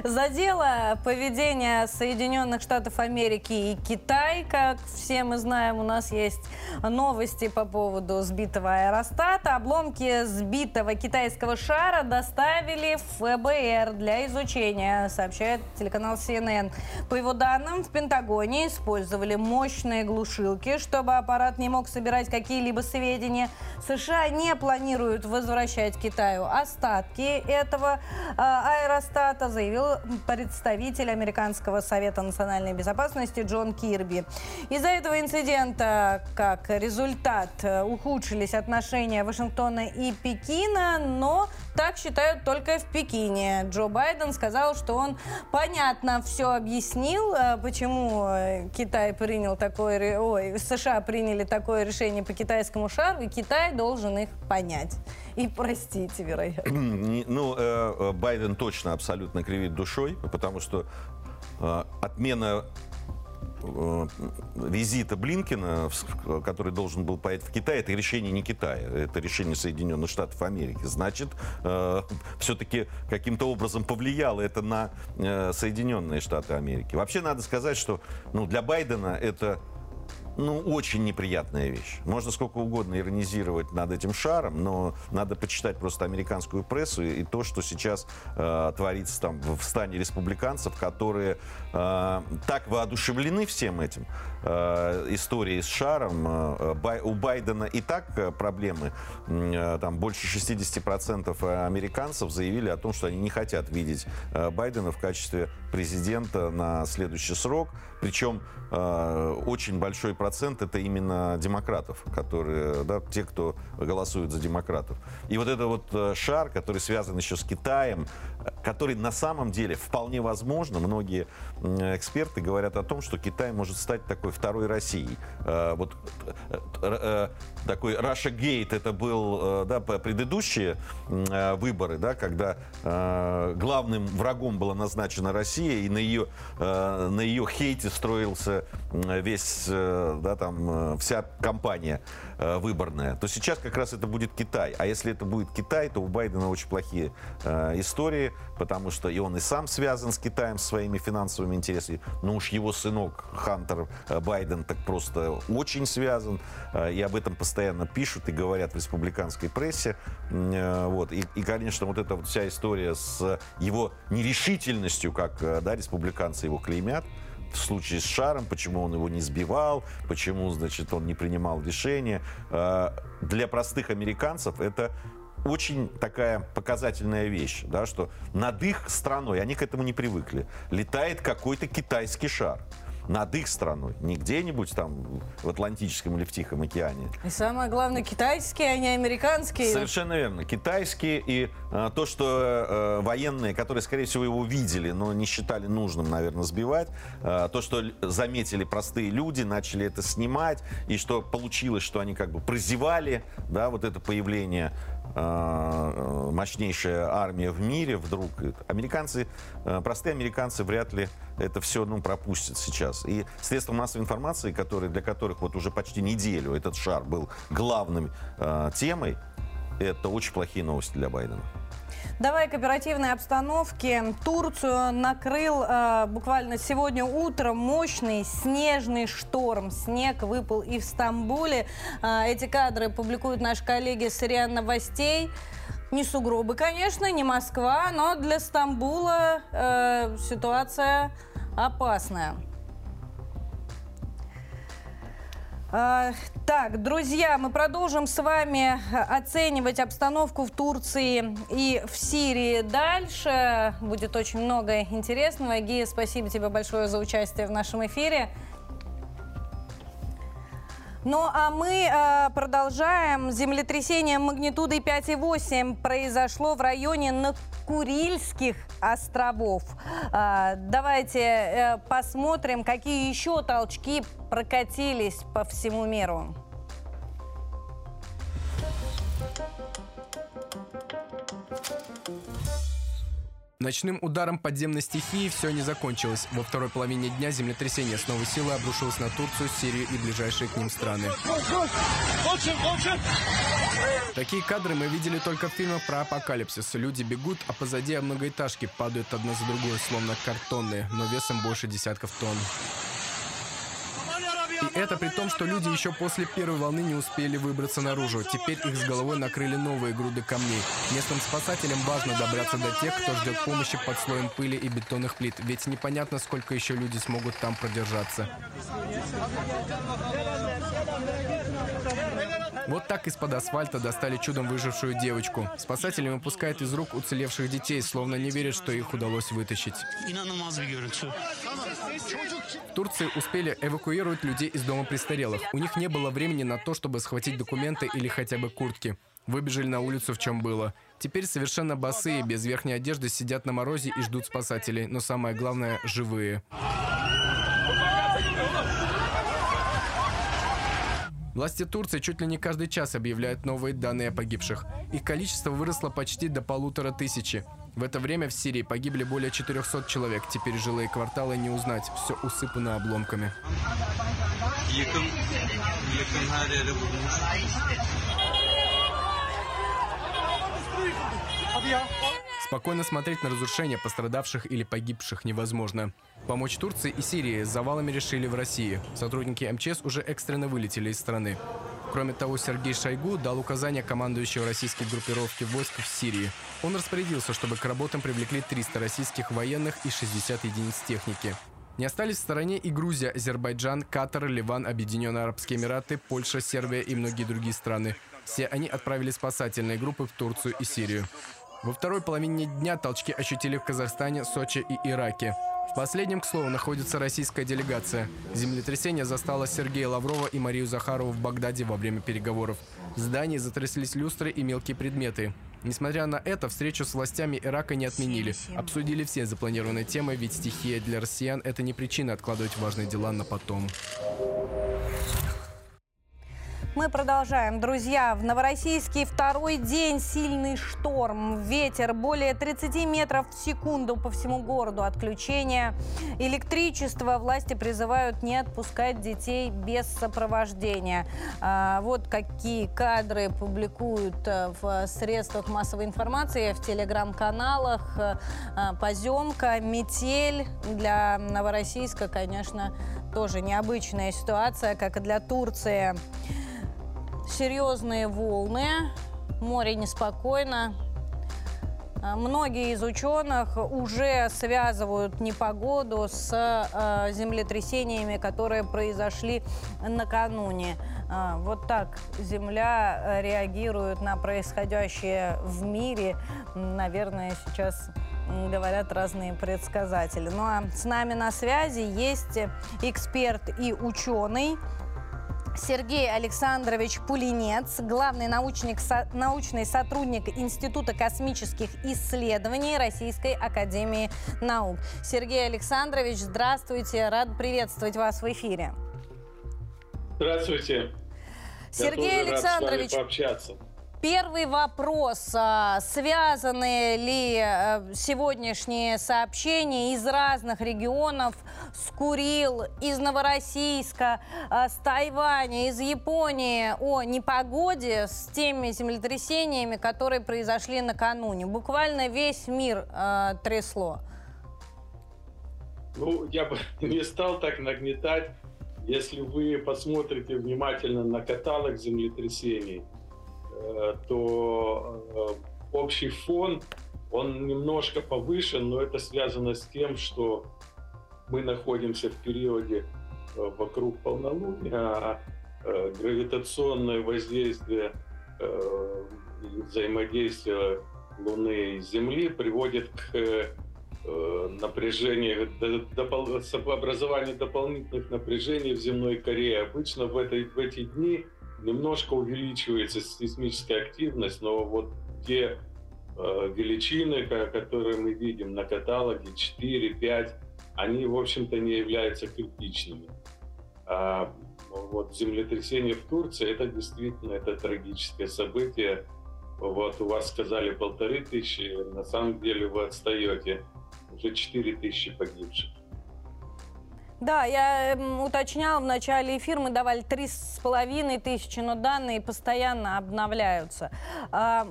Задело поведение Соединенных Штатов Америки и Китай. Как все мы знаем, у нас есть новости по поводу сбитого аэростата. Обломки сбитого китайского шара доставили в ФБР для изучения, сообщает телеканал CNN. По его данным, в Пентагоне использовали мощные глушилки, чтобы аппарат не мог собирать какие-либо сведения. США не планируют возвращать Китаю остатки этого а, аэростата, заявил представитель Американского совета национальной безопасности Джон Кирби. Из-за этого инцидента, как результат, ухудшились отношения Вашингтона и Пекина, но так считают только в Пекине. Джо Байден сказал, что он понятно все объяснил, а, почему э, Китай принял такое, ой, США приняли такое решение по китайскому шару, и Китай должен их понять и простить, вероятно. Ну, э, э, Байден точно абсолютно кривит душой, потому что э, отмена визита Блинкина, который должен был поехать в Китай, это решение не Китая, это решение Соединенных Штатов Америки. Значит, э, все-таки каким-то образом повлияло это на э, Соединенные Штаты Америки. Вообще надо сказать, что ну, для Байдена это ну, очень неприятная вещь. Можно сколько угодно иронизировать над этим шаром, но надо почитать просто американскую прессу и то, что сейчас э, творится там в стане республиканцев, которые э, так воодушевлены всем этим э, историей с шаром. Э, бай, у Байдена и так э, проблемы. Э, там больше 60% американцев заявили о том, что они не хотят видеть э, Байдена в качестве президента на следующий срок. Причем э, очень большой процент это именно демократов, которые, да, те, кто голосуют за демократов. И вот это вот э, шар, который связан еще с Китаем, который на самом деле вполне возможно, многие эксперты говорят о том, что Китай может стать такой второй Россией. Э, вот э, э, такой Russia Gate это был да, предыдущие выборы, да, когда главным врагом была назначена Россия, и на ее, на ее хейте строился весь, да, там, вся кампания выборная. То сейчас как раз это будет Китай. А если это будет Китай, то у Байдена очень плохие истории потому что и он и сам связан с Китаем своими финансовыми интересами. Но уж его сынок Хантер э, Байден так просто очень связан. Э, и об этом постоянно пишут и говорят в республиканской прессе. Э, вот. И, и, конечно, вот эта вот вся история с его нерешительностью, как да, республиканцы его клеймят, в случае с Шаром, почему он его не сбивал, почему, значит, он не принимал решения. Для простых американцев это очень такая показательная вещь, да, что над их страной, они к этому не привыкли, летает какой-то китайский шар над их страной, не где-нибудь там в Атлантическом или в Тихом океане. И самое главное, китайские, а не американские. Совершенно верно. Китайские и э, то, что э, военные, которые, скорее всего, его видели, но не считали нужным, наверное, сбивать, э, то, что заметили простые люди, начали это снимать, и что получилось, что они как бы прозевали, да, вот это появление мощнейшая армия в мире вдруг. Американцы, э, простые американцы вряд ли это все ну, пропустят сейчас. И средства массовой информации, которые, для которых вот уже почти неделю этот шар был главной э, темой, это очень плохие новости для Байдена. Давай к оперативной обстановке. Турцию накрыл э, буквально сегодня утром мощный снежный шторм. Снег выпал и в Стамбуле. Э, эти кадры публикуют наши коллеги с РИА Новостей. Не сугробы, конечно, не Москва, но для Стамбула э, ситуация опасная. Так, друзья, мы продолжим с вами оценивать обстановку в Турции и в Сирии дальше. Будет очень много интересного. Гия, спасибо тебе большое за участие в нашем эфире. Ну а мы э, продолжаем. Землетрясение магнитудой 5,8 произошло в районе Накурильских островов. Э, давайте э, посмотрим, какие еще толчки прокатились по всему миру. Ночным ударом подземной стихии все не закончилось. Во второй половине дня землетрясение с новой силой обрушилось на Турцию, Сирию и ближайшие к ним страны. Такие кадры мы видели только в фильмах про апокалипсис. Люди бегут, а позади многоэтажки падают одна за другой, словно картонные, но весом больше десятков тонн. И это при том, что люди еще после первой волны не успели выбраться наружу. Теперь их с головой накрыли новые груды камней. Местным спасателям важно добраться до тех, кто ждет помощи под слоем пыли и бетонных плит. Ведь непонятно, сколько еще люди смогут там продержаться. Вот так из-под асфальта достали чудом выжившую девочку. Спасатели выпускают из рук уцелевших детей, словно не верят, что их удалось вытащить. В Турции успели эвакуировать людей из дома престарелых. У них не было времени на то, чтобы схватить документы или хотя бы куртки. Выбежали на улицу, в чем было. Теперь совершенно босые, без верхней одежды, сидят на морозе и ждут спасателей. Но самое главное – живые. Власти Турции чуть ли не каждый час объявляют новые данные о погибших. Их количество выросло почти до полутора тысячи. В это время в Сирии погибли более 400 человек. Теперь жилые кварталы не узнать. Все усыпано обломками. Спокойно смотреть на разрушения пострадавших или погибших невозможно. Помочь Турции и Сирии с завалами решили в России. Сотрудники МЧС уже экстренно вылетели из страны. Кроме того, Сергей Шойгу дал указания командующего российской группировки войск в Сирии. Он распорядился, чтобы к работам привлекли 300 российских военных и 60 единиц техники. Не остались в стороне и Грузия, Азербайджан, Катар, Ливан, Объединенные Арабские Эмираты, Польша, Сербия и многие другие страны. Все они отправили спасательные группы в Турцию и Сирию. Во второй половине дня толчки ощутили в Казахстане, Сочи и Ираке. В последнем, к слову, находится российская делегация. Землетрясение застало Сергея Лаврова и Марию Захарову в Багдаде во время переговоров. В здании затряслись люстры и мелкие предметы. Несмотря на это, встречу с властями Ирака не отменили. Обсудили все запланированные темы, ведь стихия для россиян – это не причина откладывать важные дела на потом. Мы продолжаем. Друзья, в Новороссийске второй день сильный шторм. Ветер более 30 метров в секунду по всему городу. Отключение электричества. Власти призывают не отпускать детей без сопровождения. А, вот какие кадры публикуют э, в средствах массовой информации, в телеграм-каналах. А, поземка, метель. Для Новороссийска, конечно, тоже необычная ситуация, как и для Турции серьезные волны, море неспокойно. А, многие из ученых уже связывают непогоду с э, землетрясениями, которые произошли накануне. Э, вот так Земля реагирует на происходящее в мире. Наверное, сейчас говорят разные предсказатели. Ну а с нами на связи есть эксперт и ученый Сергей Александрович Пулинец, главный научник, со, научный сотрудник Института космических исследований Российской Академии Наук. Сергей Александрович, здравствуйте, рад приветствовать вас в эфире. Здравствуйте. Сергей Я Александрович, пообщаться. Первый вопрос. А, связаны ли э, сегодняшние сообщения из разных регионов с Курил, из Новороссийска, э, с Тайваня, из Японии о непогоде с теми землетрясениями, которые произошли накануне? Буквально весь мир э, трясло. Ну, я бы не стал так нагнетать. Если вы посмотрите внимательно на каталог землетрясений – то э, общий фон, он немножко повышен, но это связано с тем, что мы находимся в периоде э, вокруг полнолуния, а гравитационное воздействие взаимодействия Луны и Земли приводит к напряжению, образованию дополнительных напряжений в земной коре. Обычно в, этой, в эти дни немножко увеличивается сейсмическая активность, но вот те э, величины, которые мы видим на каталоге, 4, 5, они, в общем-то, не являются критичными. А вот землетрясение в Турции, это действительно это трагическое событие. Вот у вас сказали полторы тысячи, на самом деле вы отстаете. Уже четыре тысячи погибших. Да, я эм, уточняла в начале эфира, мы давали три с половиной тысячи, но данные постоянно обновляются. А,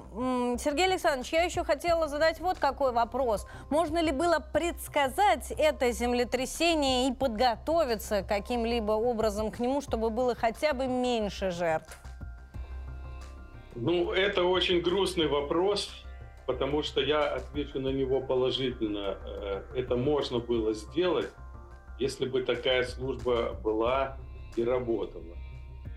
Сергей Александрович, я еще хотела задать вот какой вопрос. Можно ли было предсказать это землетрясение и подготовиться каким-либо образом к нему, чтобы было хотя бы меньше жертв? Ну, это очень грустный вопрос, потому что я отвечу на него положительно. Э, это можно было сделать если бы такая служба была и работала.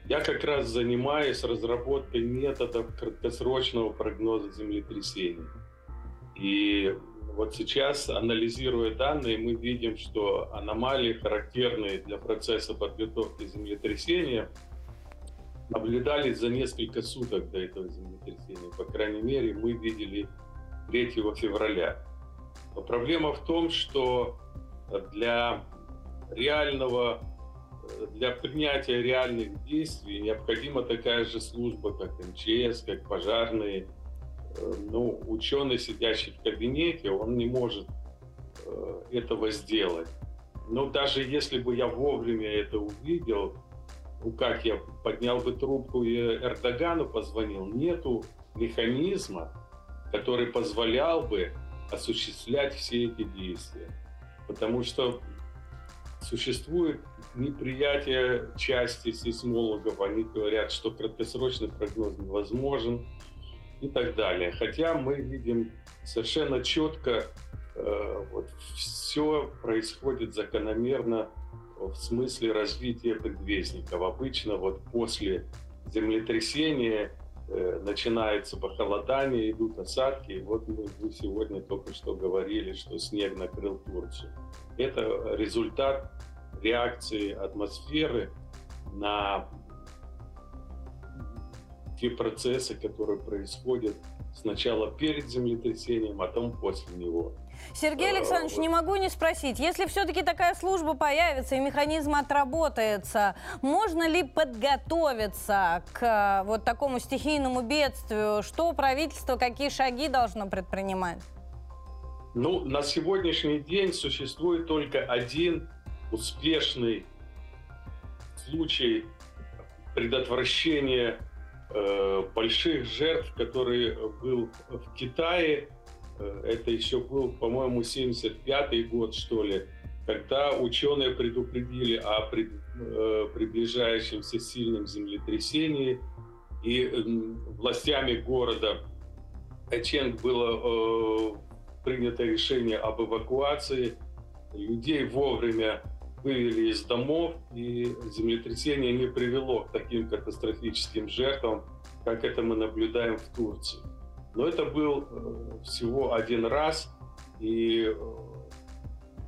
Я как раз занимаюсь разработкой методов краткосрочного прогноза землетрясений. И вот сейчас, анализируя данные, мы видим, что аномалии, характерные для процесса подготовки землетрясения, наблюдались за несколько суток до этого землетрясения. По крайней мере, мы видели 3 февраля. Но проблема в том, что для реального, э, для принятия реальных действий необходима такая же служба, как МЧС, как пожарные. Э, ну, ученый, сидящий в кабинете, он не может э, этого сделать. Но даже если бы я вовремя это увидел, ну как я поднял бы трубку и Эрдогану позвонил, нету механизма, который позволял бы осуществлять все эти действия. Потому что Существует неприятие части сейсмологов. Они говорят, что краткосрочный прогноз невозможен и так далее. Хотя мы видим совершенно четко, э, вот все происходит закономерно в смысле развития предвестников. Обычно вот после землетрясения начинается похолодание, идут осадки. И вот мы, мы сегодня только что говорили, что снег накрыл Турцию. Это результат реакции атмосферы на те процессы, которые происходят сначала перед землетрясением, а потом после него. Сергей Александрович, не могу не спросить, если все-таки такая служба появится и механизм отработается, можно ли подготовиться к вот такому стихийному бедствию? Что правительство, какие шаги должно предпринимать? Ну, на сегодняшний день существует только один успешный случай предотвращения э, больших жертв, который был в Китае Э, это еще был, по-моему, 75-й год, что ли, когда ученые предупредили о э, приближающемся сильном землетрясении, и э, властями города Эченг было э, принято решение об эвакуации. Людей вовремя вывели из домов, и землетрясение не привело к таким катастрофическим жертвам, как это мы наблюдаем в Турции. Но это был э, всего один раз, и э,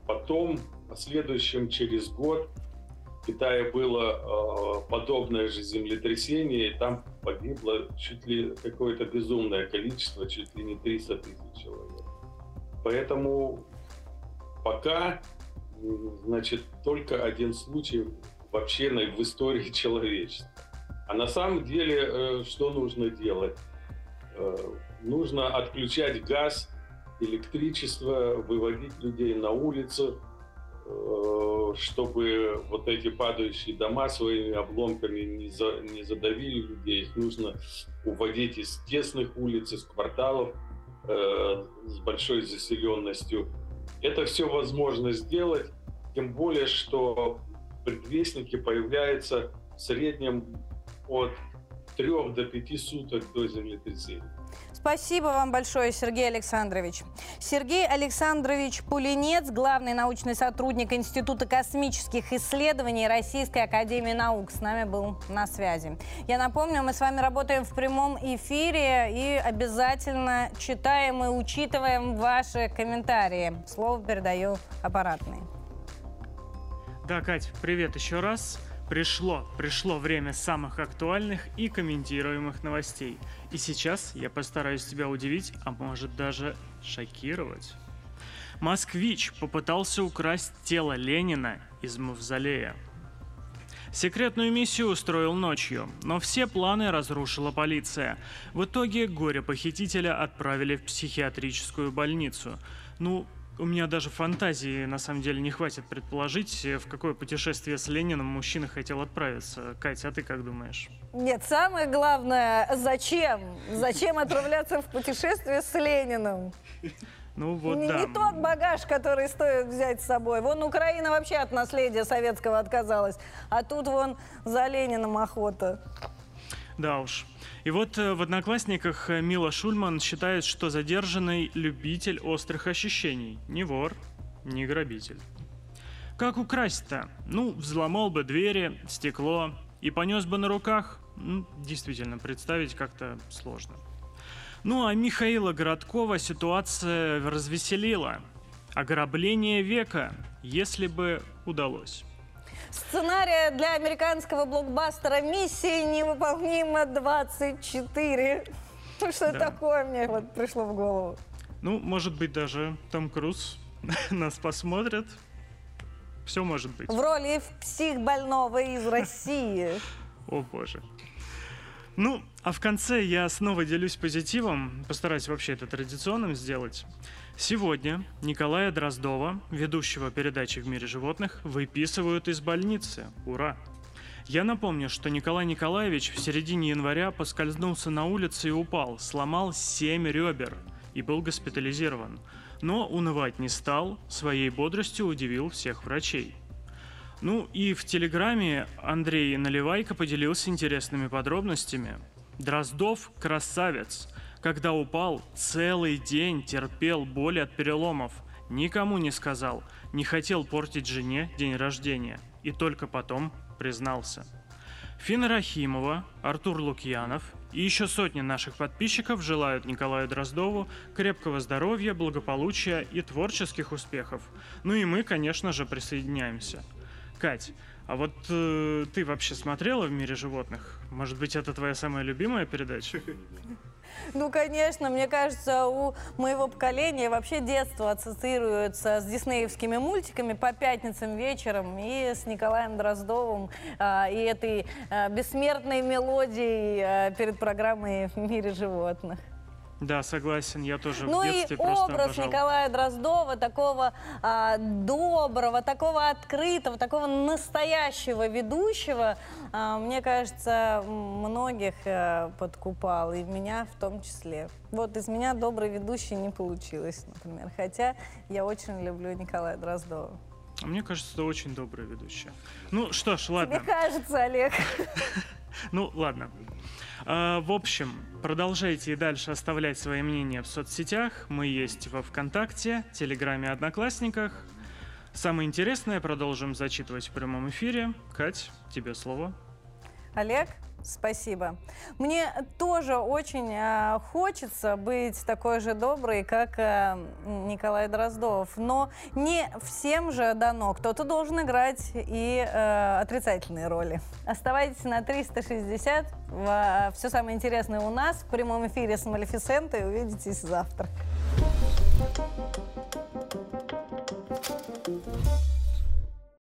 потом, в следующем через год, в Китае было э, подобное же землетрясение, и там погибло чуть ли какое-то безумное количество, чуть ли не 300 тысяч человек. Поэтому пока, значит, только один случай вообще в истории человечества. А на самом деле, что нужно делать? Нужно отключать газ, электричество, выводить людей на улицу, э, чтобы вот эти падающие дома своими обломками не, за, не задавили людей. Их нужно уводить из тесных улиц, из кварталов э, с большой заселенностью. Это все возможно сделать, тем более, что предвестники появляются в среднем от 3 до 5 суток до землетрясения. Спасибо вам большое, Сергей Александрович. Сергей Александрович Пулинец, главный научный сотрудник Института космических исследований Российской Академии Наук, с нами был на связи. Я напомню, мы с вами работаем в прямом эфире и обязательно читаем и учитываем ваши комментарии. Слово передаю аппаратный. Да, Кать, привет еще раз. Пришло, пришло время самых актуальных и комментируемых новостей. И сейчас я постараюсь тебя удивить, а может даже шокировать. Москвич попытался украсть тело Ленина из мавзолея. Секретную миссию устроил ночью, но все планы разрушила полиция. В итоге горе-похитителя отправили в психиатрическую больницу. Ну, у меня даже фантазии, на самом деле, не хватит предположить, в какое путешествие с Лениным мужчина хотел отправиться. Катя, а ты как думаешь? Нет, самое главное, зачем? Зачем отправляться в путешествие с Лениным? Ну вот не, да. Не тот багаж, который стоит взять с собой. Вон Украина вообще от наследия советского отказалась, а тут вон за Лениным охота. Да уж. И вот э, в «Одноклассниках» Мила Шульман считает, что задержанный любитель острых ощущений. Не вор, не грабитель. Как украсть-то? Ну, взломал бы двери, стекло и понес бы на руках. Ну, действительно, представить как-то сложно. Ну, а Михаила Городкова ситуация развеселила. Ограбление века, если бы удалось. Сценария для американского блокбастера «Миссия невыполнима 24». Ну, что да. такое мне вот пришло в голову? Ну, может быть, даже Том Круз нас посмотрит. Все может быть. В роли психбольного из России. О, боже. Ну, а в конце я снова делюсь позитивом, постараюсь вообще это традиционным сделать. Сегодня Николая Дроздова, ведущего передачи «В мире животных», выписывают из больницы. Ура! Я напомню, что Николай Николаевич в середине января поскользнулся на улице и упал, сломал 7 ребер и был госпитализирован. Но унывать не стал, своей бодростью удивил всех врачей. Ну и в Телеграме Андрей Наливайко поделился интересными подробностями. Дроздов – красавец. Когда упал, целый день терпел боли от переломов. Никому не сказал, не хотел портить жене день рождения. И только потом признался. Фина Рахимова, Артур Лукьянов и еще сотни наших подписчиков желают Николаю Дроздову крепкого здоровья, благополучия и творческих успехов. Ну и мы, конечно же, присоединяемся – Кать, а вот э, ты вообще смотрела в мире животных? Может быть, это твоя самая любимая передача? Ну, конечно, мне кажется, у моего поколения вообще детство ассоциируется с диснеевскими мультиками по пятницам вечером и с Николаем Дроздовым а, и этой а, бессмертной мелодией а, перед программой «В мире животных». Да, согласен, я тоже ну в детстве и просто образ обожал. Николая Дроздова, такого а, доброго, такого открытого, такого настоящего ведущего, а, мне кажется, многих а, подкупал, и меня в том числе. Вот из меня добрый ведущий не получилось, например, хотя я очень люблю Николая Дроздова. А Мне кажется, это очень добрая ведущая. Ну что ж, ладно. Мне кажется, Олег. Ну, ладно. А, в общем, продолжайте и дальше оставлять свои мнения в соцсетях. Мы есть во ВКонтакте, Телеграме, Одноклассниках. Самое интересное продолжим зачитывать в прямом эфире. Кать, тебе слово. Олег, спасибо. Мне тоже очень э, хочется быть такой же доброй, как э, Николай Дроздов. Но не всем же дано. Кто-то должен играть и э, отрицательные роли. Оставайтесь на 360. Все самое интересное у нас в прямом эфире с Малефисентой. Увидитесь завтра.